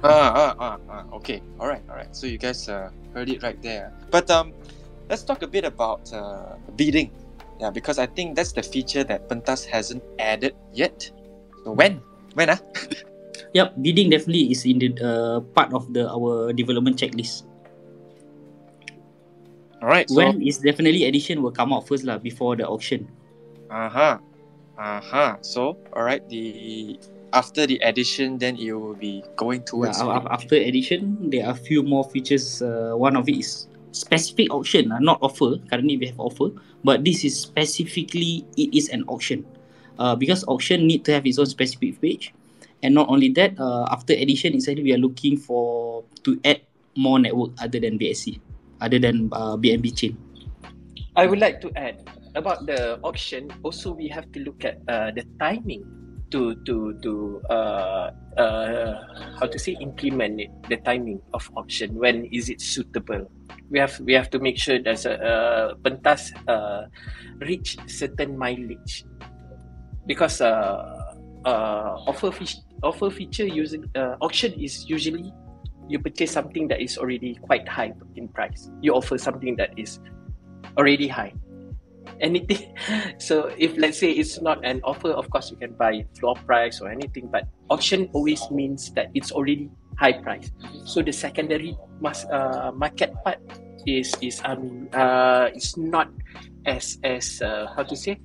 Ah, ah, ah, ah, okay, all right, all right. So you guys uh, heard it right there. But um, let's talk a bit about uh, bidding. Yeah, because I think that's the feature that Pentas hasn't added yet. So when? When ah? Yep, bidding definitely is in the uh, part of the our development checklist. All right. So, when is definitely edition will come out first lah before the auction. Uh huh. Uh huh. So all right, the after the addition, then it will be going towards. Yeah, after addition, there are a few more features. Uh, one of it is specific auction, uh, not offer. Currently we have offer, but this is specifically it is an auction. Uh, because auction need to have its own specific page, and not only that, uh, after addition, inside we are looking for to add more network other than BSC other than uh, BNB chain. I would like to add about the auction. Also, we have to look at uh, the timing to to to uh, uh, how to say implement it. The timing of auction. When is it suitable? We have we have to make sure a uh, pentas uh, reach certain mileage because uh, uh, offer fish, offer feature using uh, auction is usually you purchase something that is already quite high in price. You offer something that is already high. Anything. So if let's say it's not an offer, of course you can buy floor price or anything. But auction always means that it's already high price. So the secondary mas, uh, market part is is um uh is not as as uh, how to say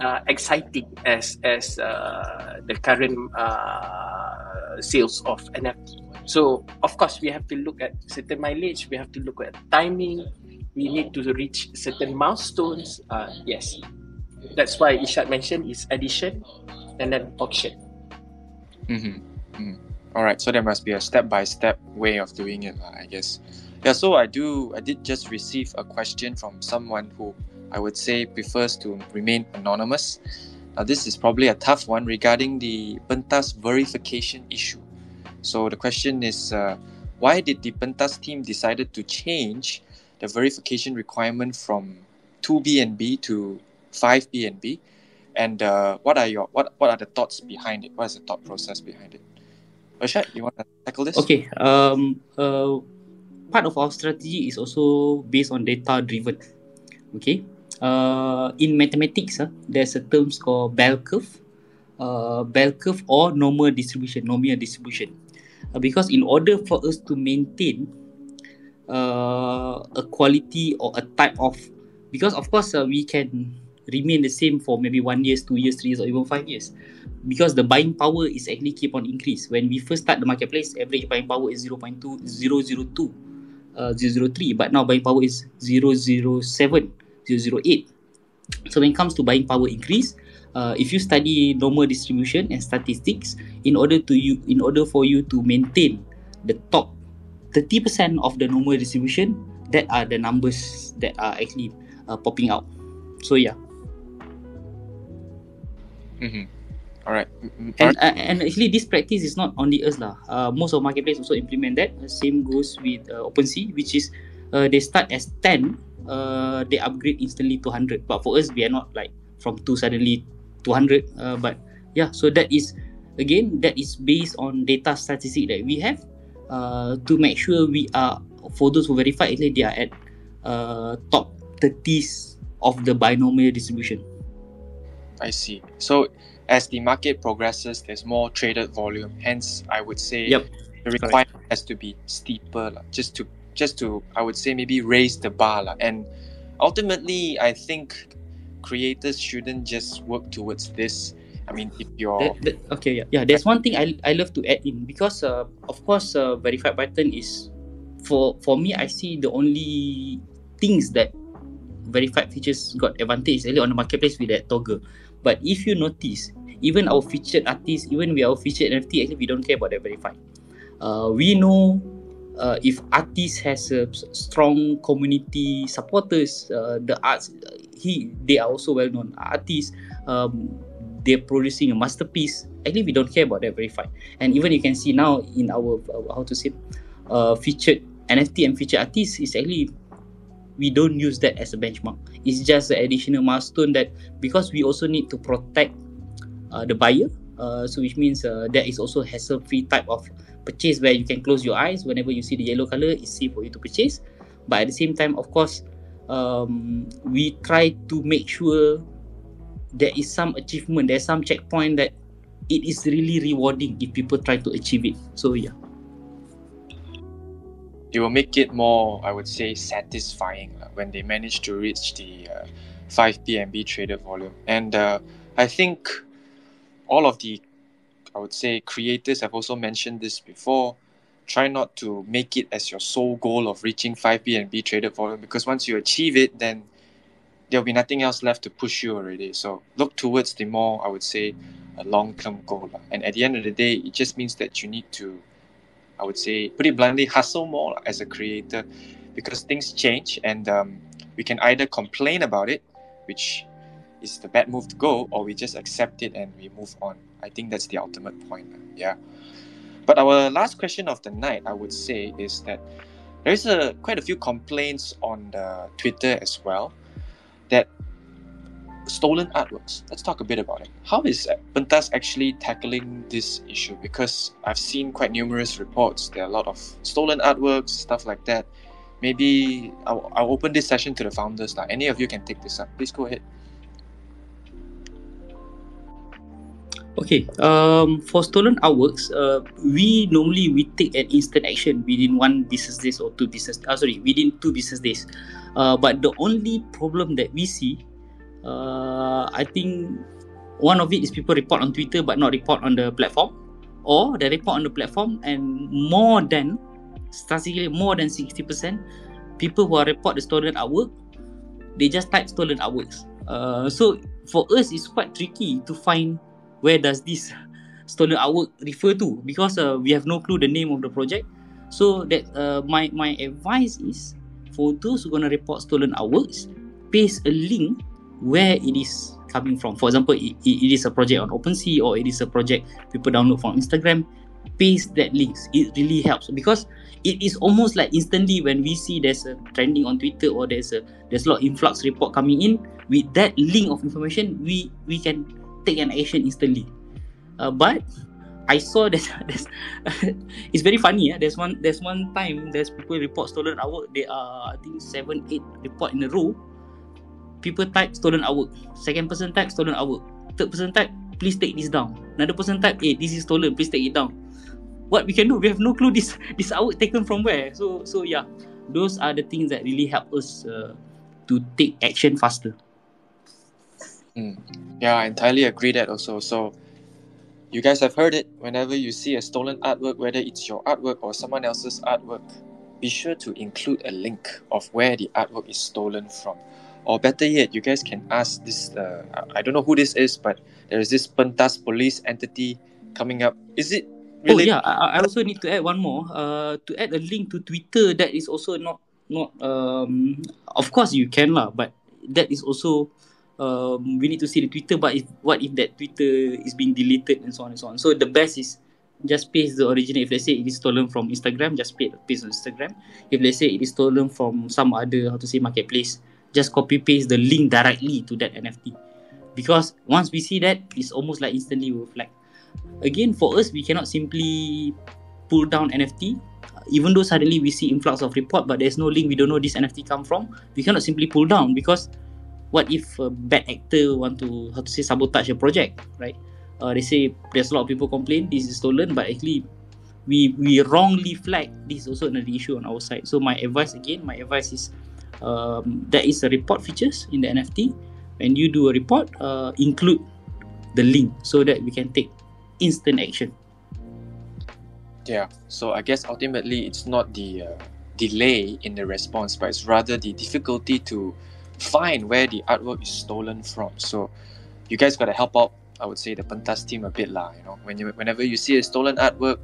uh, exciting as as uh, the current uh, sales of NFT. So of course we have to look at certain mileage. We have to look at timing. We need to reach certain milestones. Uh, yes, that's why Irsyad mentioned is addition and then auction. Mm-hmm. Mm-hmm. All right. So there must be a step-by-step way of doing it, I guess. Yeah. So I do. I did just receive a question from someone who I would say prefers to remain anonymous. Now, this is probably a tough one regarding the Pentas verification issue. So the question is, uh, why did the Pentas team decided to change the verification requirement from two BNB to five BNB? And uh, what are your what what are the thoughts behind it? What is the thought process behind it? Irsyad, you want to tackle this? Okay. Um. Uh, part of our strategy is also based on data driven. Okay. Uh, in mathematics, uh, there's a term called bell curve, uh, bell curve or normal distribution, normal distribution. Uh, because in order for us to maintain uh, a quality or a type of, because of course uh, we can remain the same for maybe one years, two years, three years, or even five years, because the buying power is actually keep on increase. When we first start the marketplace, average buying power is 0.2, 002, uh, 003, but now buying power is 007 008. So when it comes to buying power increase, uh, if you study normal distribution and statistics, in order to you, in order for you to maintain the top 30% of the normal distribution, that are the numbers that are actually uh, popping out. So yeah. Mm-hmm. All right. And uh, and actually, this practice is not only us lah. Uh, most of marketplace also implement that. Same goes with uh, OpenSea, which is uh, they start as 10 uh, they upgrade instantly to 100 but for us we are not like from two suddenly 200 uh, but yeah so that is again that is based on data statistic that we have uh, to make sure we are for those who verify they are at uh, top 30s of the binomial distribution I see. So as the market progresses, there's more traded volume. Hence, I would say Yep, the requirement has to be steeper, just to just to I would say maybe raise the bar, lah. and ultimately, I think creators shouldn't just work towards this. I mean, if you're that, that, okay yeah, yeah there's one thing I, I love to add in because uh, of course uh, verified button is for for me I see the only things that verified features got advantage is on the marketplace with that toggle but if you notice even our featured artists even we our featured NFT actually we don't care about that verified uh, we know uh, if artist has a strong community supporters uh, the arts he they are also well known artists um, they're producing a masterpiece. Actually we don't care about that verified and even you can see now in our, our how to say uh, featured nft and featured artists is actually we don't use that as a benchmark. It's just an additional milestone that because we also need to protect uh, the buyer uh, so which means uh, that is also hassle free type of purchase where you can close your eyes whenever you see the yellow color it's safe for you to purchase. But at the same time of course um, we try to make sure there is some achievement there's some checkpoint that it is really rewarding if people try to achieve it. So yeah. It will make it more, I would say, satisfying when they manage to reach the uh, 5 BNB traded volume. And uh, I think all of the, I would say, creators have also mentioned this before. Try not to make it as your sole goal of reaching 5 BNB traded volume because once you achieve it, then there'll be nothing else left to push you already. So look towards the more, I would say, a long term goal. And at the end of the day, it just means that you need to I would say, put it bluntly, hustle more as a creator because things change and um, we can either complain about it, which is the bad move to go, or we just accept it and we move on. I think that's the ultimate point. Yeah. But our last question of the night, I would say, is that there is a quite a few complaints on the Twitter as well that stolen artworks. Let's talk a bit about it. How is Pentas actually tackling this issue? Because I've seen quite numerous reports. There are a lot of stolen artworks, stuff like that. Maybe I'll, I'll open this session to the founders. Now, any of you can take this up. Please go ahead. Okay. Um, for stolen artworks, uh, we normally we take an instant action within one business days or two business. Uh, sorry, within two business days. Uh, but the only problem that we see, uh, I think, one of it is people report on Twitter but not report on the platform, or they report on the platform and more than, statistically more than sixty percent, people who are report the stolen artwork, they just type stolen artworks. Uh, so for us, it's quite tricky to find where does this stolen artwork refer to? Because uh, we have no clue the name of the project. So that uh, my my advice is for those who gonna report stolen artworks paste a link where it is coming from. For example it, it, is a project on OpenSea or it is a project people download from Instagram paste that links. It really helps because it is almost like instantly when we see there's a trending on Twitter or there's a there's a lot of influx report coming in with that link of information we we can take an action instantly. Uh, but I saw there's, there's it's very funny. Yeah? There's one there's one time there's people report stolen artwork. There are I think seven eight report in a row. People type stolen artwork. Second person type stolen artwork. Third person type please take this down. Another person type hey this is stolen please take it down. What we can do? We have no clue this this artwork taken from where. So so yeah, those are the things that really help us uh, to take action faster. Mm. Yeah, I entirely agree that also. So, you guys have heard it. Whenever you see a stolen artwork, whether it's your artwork or someone else's artwork, be sure to include a link of where the artwork is stolen from. Or better yet, you guys can ask this. Uh, I don't know who this is, but there is this Pentas police entity coming up. Is it Oh yeah, I, I also need to add one more. Uh, to add a link to Twitter that is also not not um. Of course you can lah, but that is also um. We need to see the Twitter. But if what if that Twitter is being deleted and so on and so on. So the best is just paste the original. If let's say it is stolen from Instagram, just paste paste on Instagram. If let's say it is stolen from some other how to say marketplace, just copy paste the link directly to that NFT. because once we see that, it's almost like instantly we flag. Again, for us, we cannot simply pull down NFT. Even though suddenly we see influx of report, but there's no link, we don't know this NFT come from. We cannot simply pull down because what if a bad actor want to how to say sabotage a project, right? Uh, they say there's a lot of people complain this is stolen, but actually we we wrongly flag this is also another issue on our side. So my advice again, my advice is um, there is a report features in the NFT. When you do a report, uh, include the link so that we can take instant action. Yeah. So I guess ultimately it's not the uh, delay in the response, but it's rather the difficulty to find where the artwork is stolen from. So you guys got to help out. I would say the Pentas team a bit lah. You know, when you whenever you see a stolen artwork,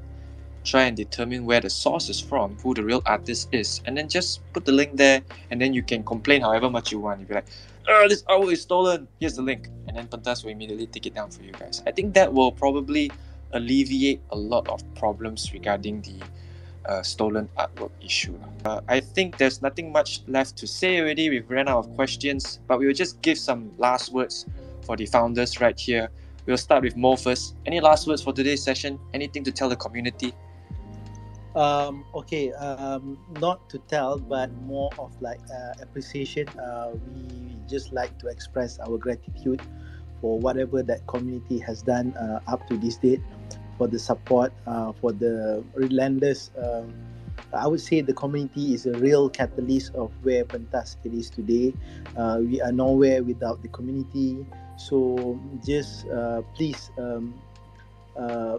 try and determine where the source is from, who the real artist is, and then just put the link there, and then you can complain however much you want. You be like, "Oh, this artwork is stolen. Here's the link," and then Pentas will immediately take it down for you guys. I think that will probably alleviate a lot of problems regarding the uh, stolen artwork issue. Uh, I think there's nothing much left to say already. We've ran out of questions, but we will just give some last words for the founders right here. We'll start with Mo first. Any last words for today's session? Anything to tell the community? Um, okay, um, not to tell, but more of like uh, appreciation. Uh, we just like to express our gratitude for whatever that community has done uh, up to this date, for the support, uh, for the relentless. Um, I would say the community is a real catalyst of where Pentas it is today. Uh, we are nowhere without the community. So just uh, please um, uh,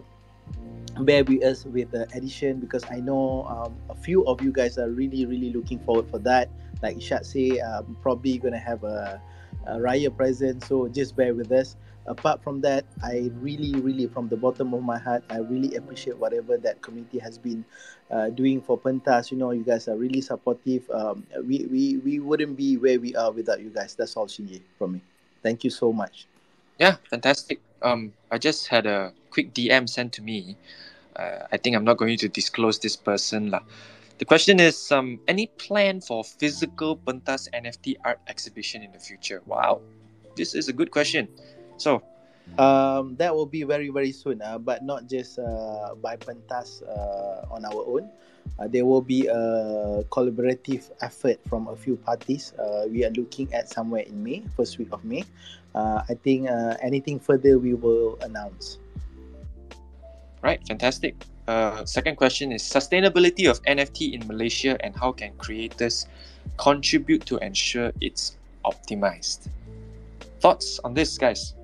bear with us with the edition because I know um, a few of you guys are really really looking forward for that. Like Irsyad say, um, probably gonna have a, a Raya present. So just bear with us. Apart from that, I really really from the bottom of my heart, I really appreciate whatever that community has been uh, doing for Pentas. You know, you guys are really supportive. Um, we, we we wouldn't be where we are without you guys. That's all, Shinji, from me. Thank you so much. Yeah, fantastic. Um, I just had a quick DM sent to me. Uh, I think I'm not going to disclose this person lah. The question is, um, any plan for physical Pentas NFT art exhibition in the future? Wow, this is a good question. So, Um, that will be very very soon. Uh, but not just uh, by Pentas uh, on our own. Uh, there will be a collaborative effort from a few parties. Uh, we are looking at somewhere in May, first week of May. Uh, I think uh, anything further we will announce. right, fantastic. Uh, second question is sustainability of NFT in Malaysia and how can creators contribute to ensure it's optimized? Thoughts on this, guys?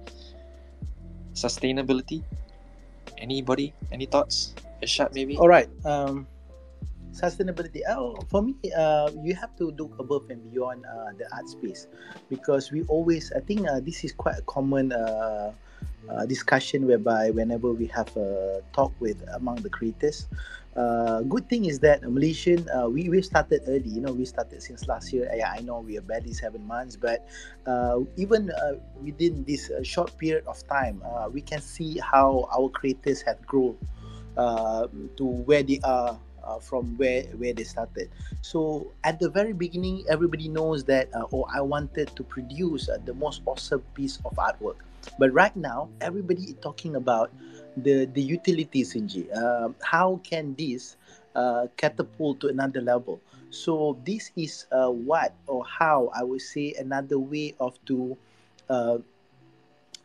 Sustainability? Anybody? Any thoughts? Ishad, maybe? All right. Um, sustainability. Oh, for me, uh, you have to look above and beyond uh, the art space because we always. I think uh, this is quite a common uh, uh, discussion whereby whenever we have a talk with among the creators. Uh, good thing is that Malaysian uh, we we started early. You know, we started since last year. Yeah, I know we are barely seven months, but uh, even uh, within this uh, short period of time, we can see how our creators have grown to where they are uh, from where where they started. So at the very beginning, everybody knows that uh, oh, I wanted to produce uh, the most awesome piece of artwork. But right now, everybody is talking about the the utilities in G. Um, how can this uh, catapult to another level? So this is uh, what or how I would say another way of to uh,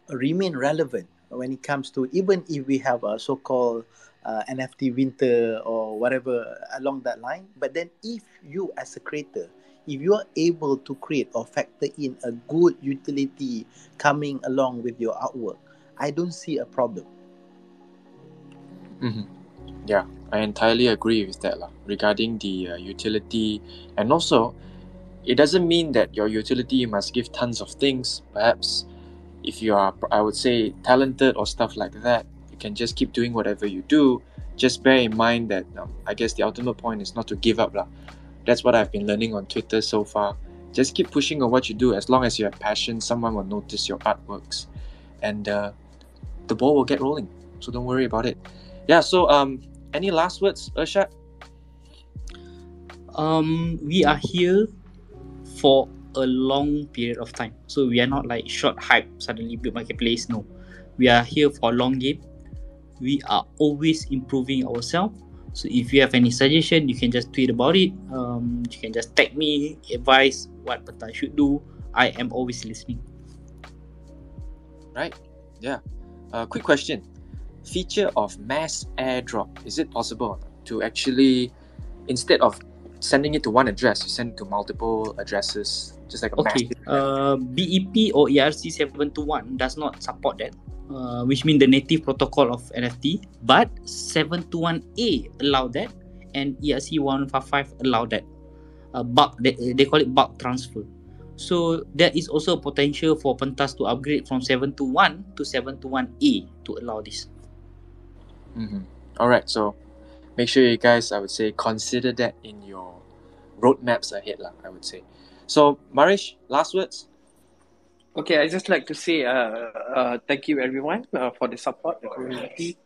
remain relevant when it comes to even if we have a so-called uh, NFT winter or whatever along that line. But then if you as a creator, if you are able to create or factor in a good utility coming along with your artwork, I don't see a problem. Hmm Yeah, I entirely agree with that lah. Regarding the uh, utility, and also, it doesn't mean that your utility must give tons of things. Perhaps, if you are, I would say, talented or stuff like that, you can just keep doing whatever you do. Just bear in mind that um, I guess the ultimate point is not to give up lah. That's what I've been learning on Twitter so far. Just keep pushing on what you do. As long as you have passion, someone will notice your artworks, and uh, the ball will get rolling. So don't worry about it. Yeah. So um, any last words, Irsyad? Um, we are here for a long period of time. So we are not like short hype suddenly build marketplace. No, we are here for a long game. We are always improving ourselves. So if you have any suggestion, you can just tweet about it. Um, you can just tag me, advice what I should do. I am always listening. Right. Yeah. Uh, quick question. Feature of mass airdrop. Is it possible to actually, instead of sending it to one address, you send it to multiple addresses, just like a Okay. Uh, BEP or ERC 721 does not support that, uh, which means the native protocol of NFT. But 721A allow that, and E ERC 155 allow that. Uh, bulk they, they call it bulk transfer. So there is also a potential for Pentas to upgrade from 721 to 721A to allow this. Mhm. All right. So make sure you guys, I would say, consider that in your roadmaps ahead, lah. I would say. So Marish, last words. Okay, I just like to say uh, uh, thank you everyone uh, for the support, the community.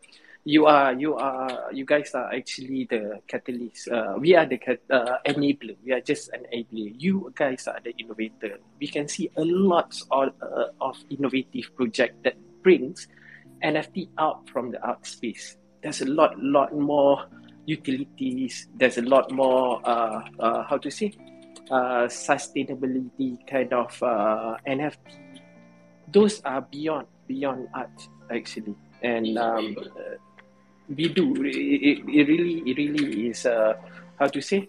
You are, you are, you guys are actually the catalyst. Uh, we are the cat, uh, enabler. We are just an enabler. You guys are the innovator. We can see a lot of, uh, of innovative project that brings NFT out from the art space. There's a lot, lot more utilities. There's a lot more, uh, uh, how to say, uh, sustainability kind of uh, NFT. Those are beyond beyond art actually, and um, uh, we do. It, it, really it really is uh, how to say.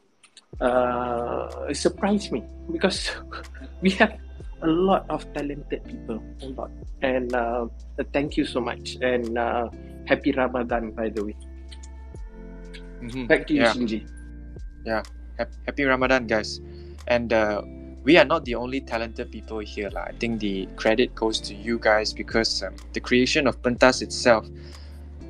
Uh, it surprised me because we have a lot of talented people, a lot, and uh, thank you so much, and uh, happy Ramadan by the way. Mhm. Back to you, Yeah. Shinji. Hap- Happy Ramadan, guys. And uh, we are not the only talented people here. lah. I think the credit goes to you guys because um, the creation of Pentas itself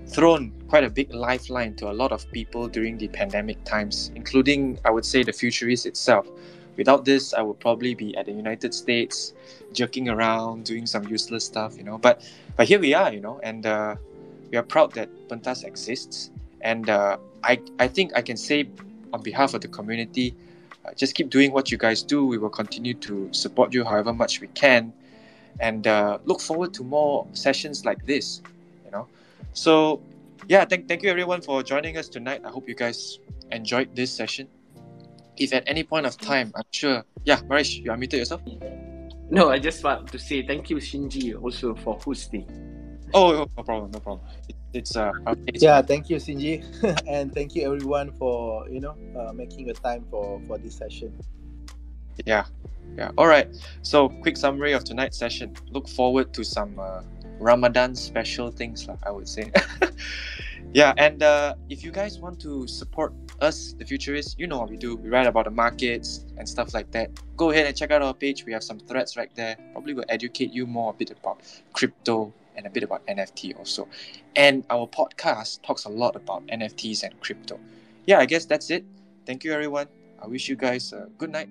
thrown quite a big lifeline to a lot of people during the pandemic times, including, I would say, the Futurists itself. Without this, I would probably be at the United States, jerking around, doing some useless stuff, you know. But but here we are, you know, and uh, we are proud that Pentas exists. And uh, I I think I can say on behalf of the community, uh, just keep doing what you guys do. We will continue to support you however much we can, and uh, look forward to more sessions like this. You know, so yeah, thank thank you everyone for joining us tonight. I hope you guys enjoyed this session. If at any point of time, I'm sure, yeah, Marish, you unmuted yourself. No, I just want to say thank you, Shinji, also for hosting. Oh, oh, no problem, no problem. It, it's uh, it's, Yeah, thank you, Shinji, and thank you everyone for you know uh, making a time for for this session. Yeah, yeah. All right. So, quick summary of tonight's session. Look forward to some uh, Ramadan special things, I would say. yeah, and uh, if you guys want to support us, the Futurists, you know what we do. We write about the markets and stuff like that. Go ahead and check out our page. We have some threads right there. Probably will educate you more a bit about crypto and a bit about NFT also. And our podcast talks a lot about NFTs and crypto. Yeah, I guess that's it. Thank you, everyone. I wish you guys a good night.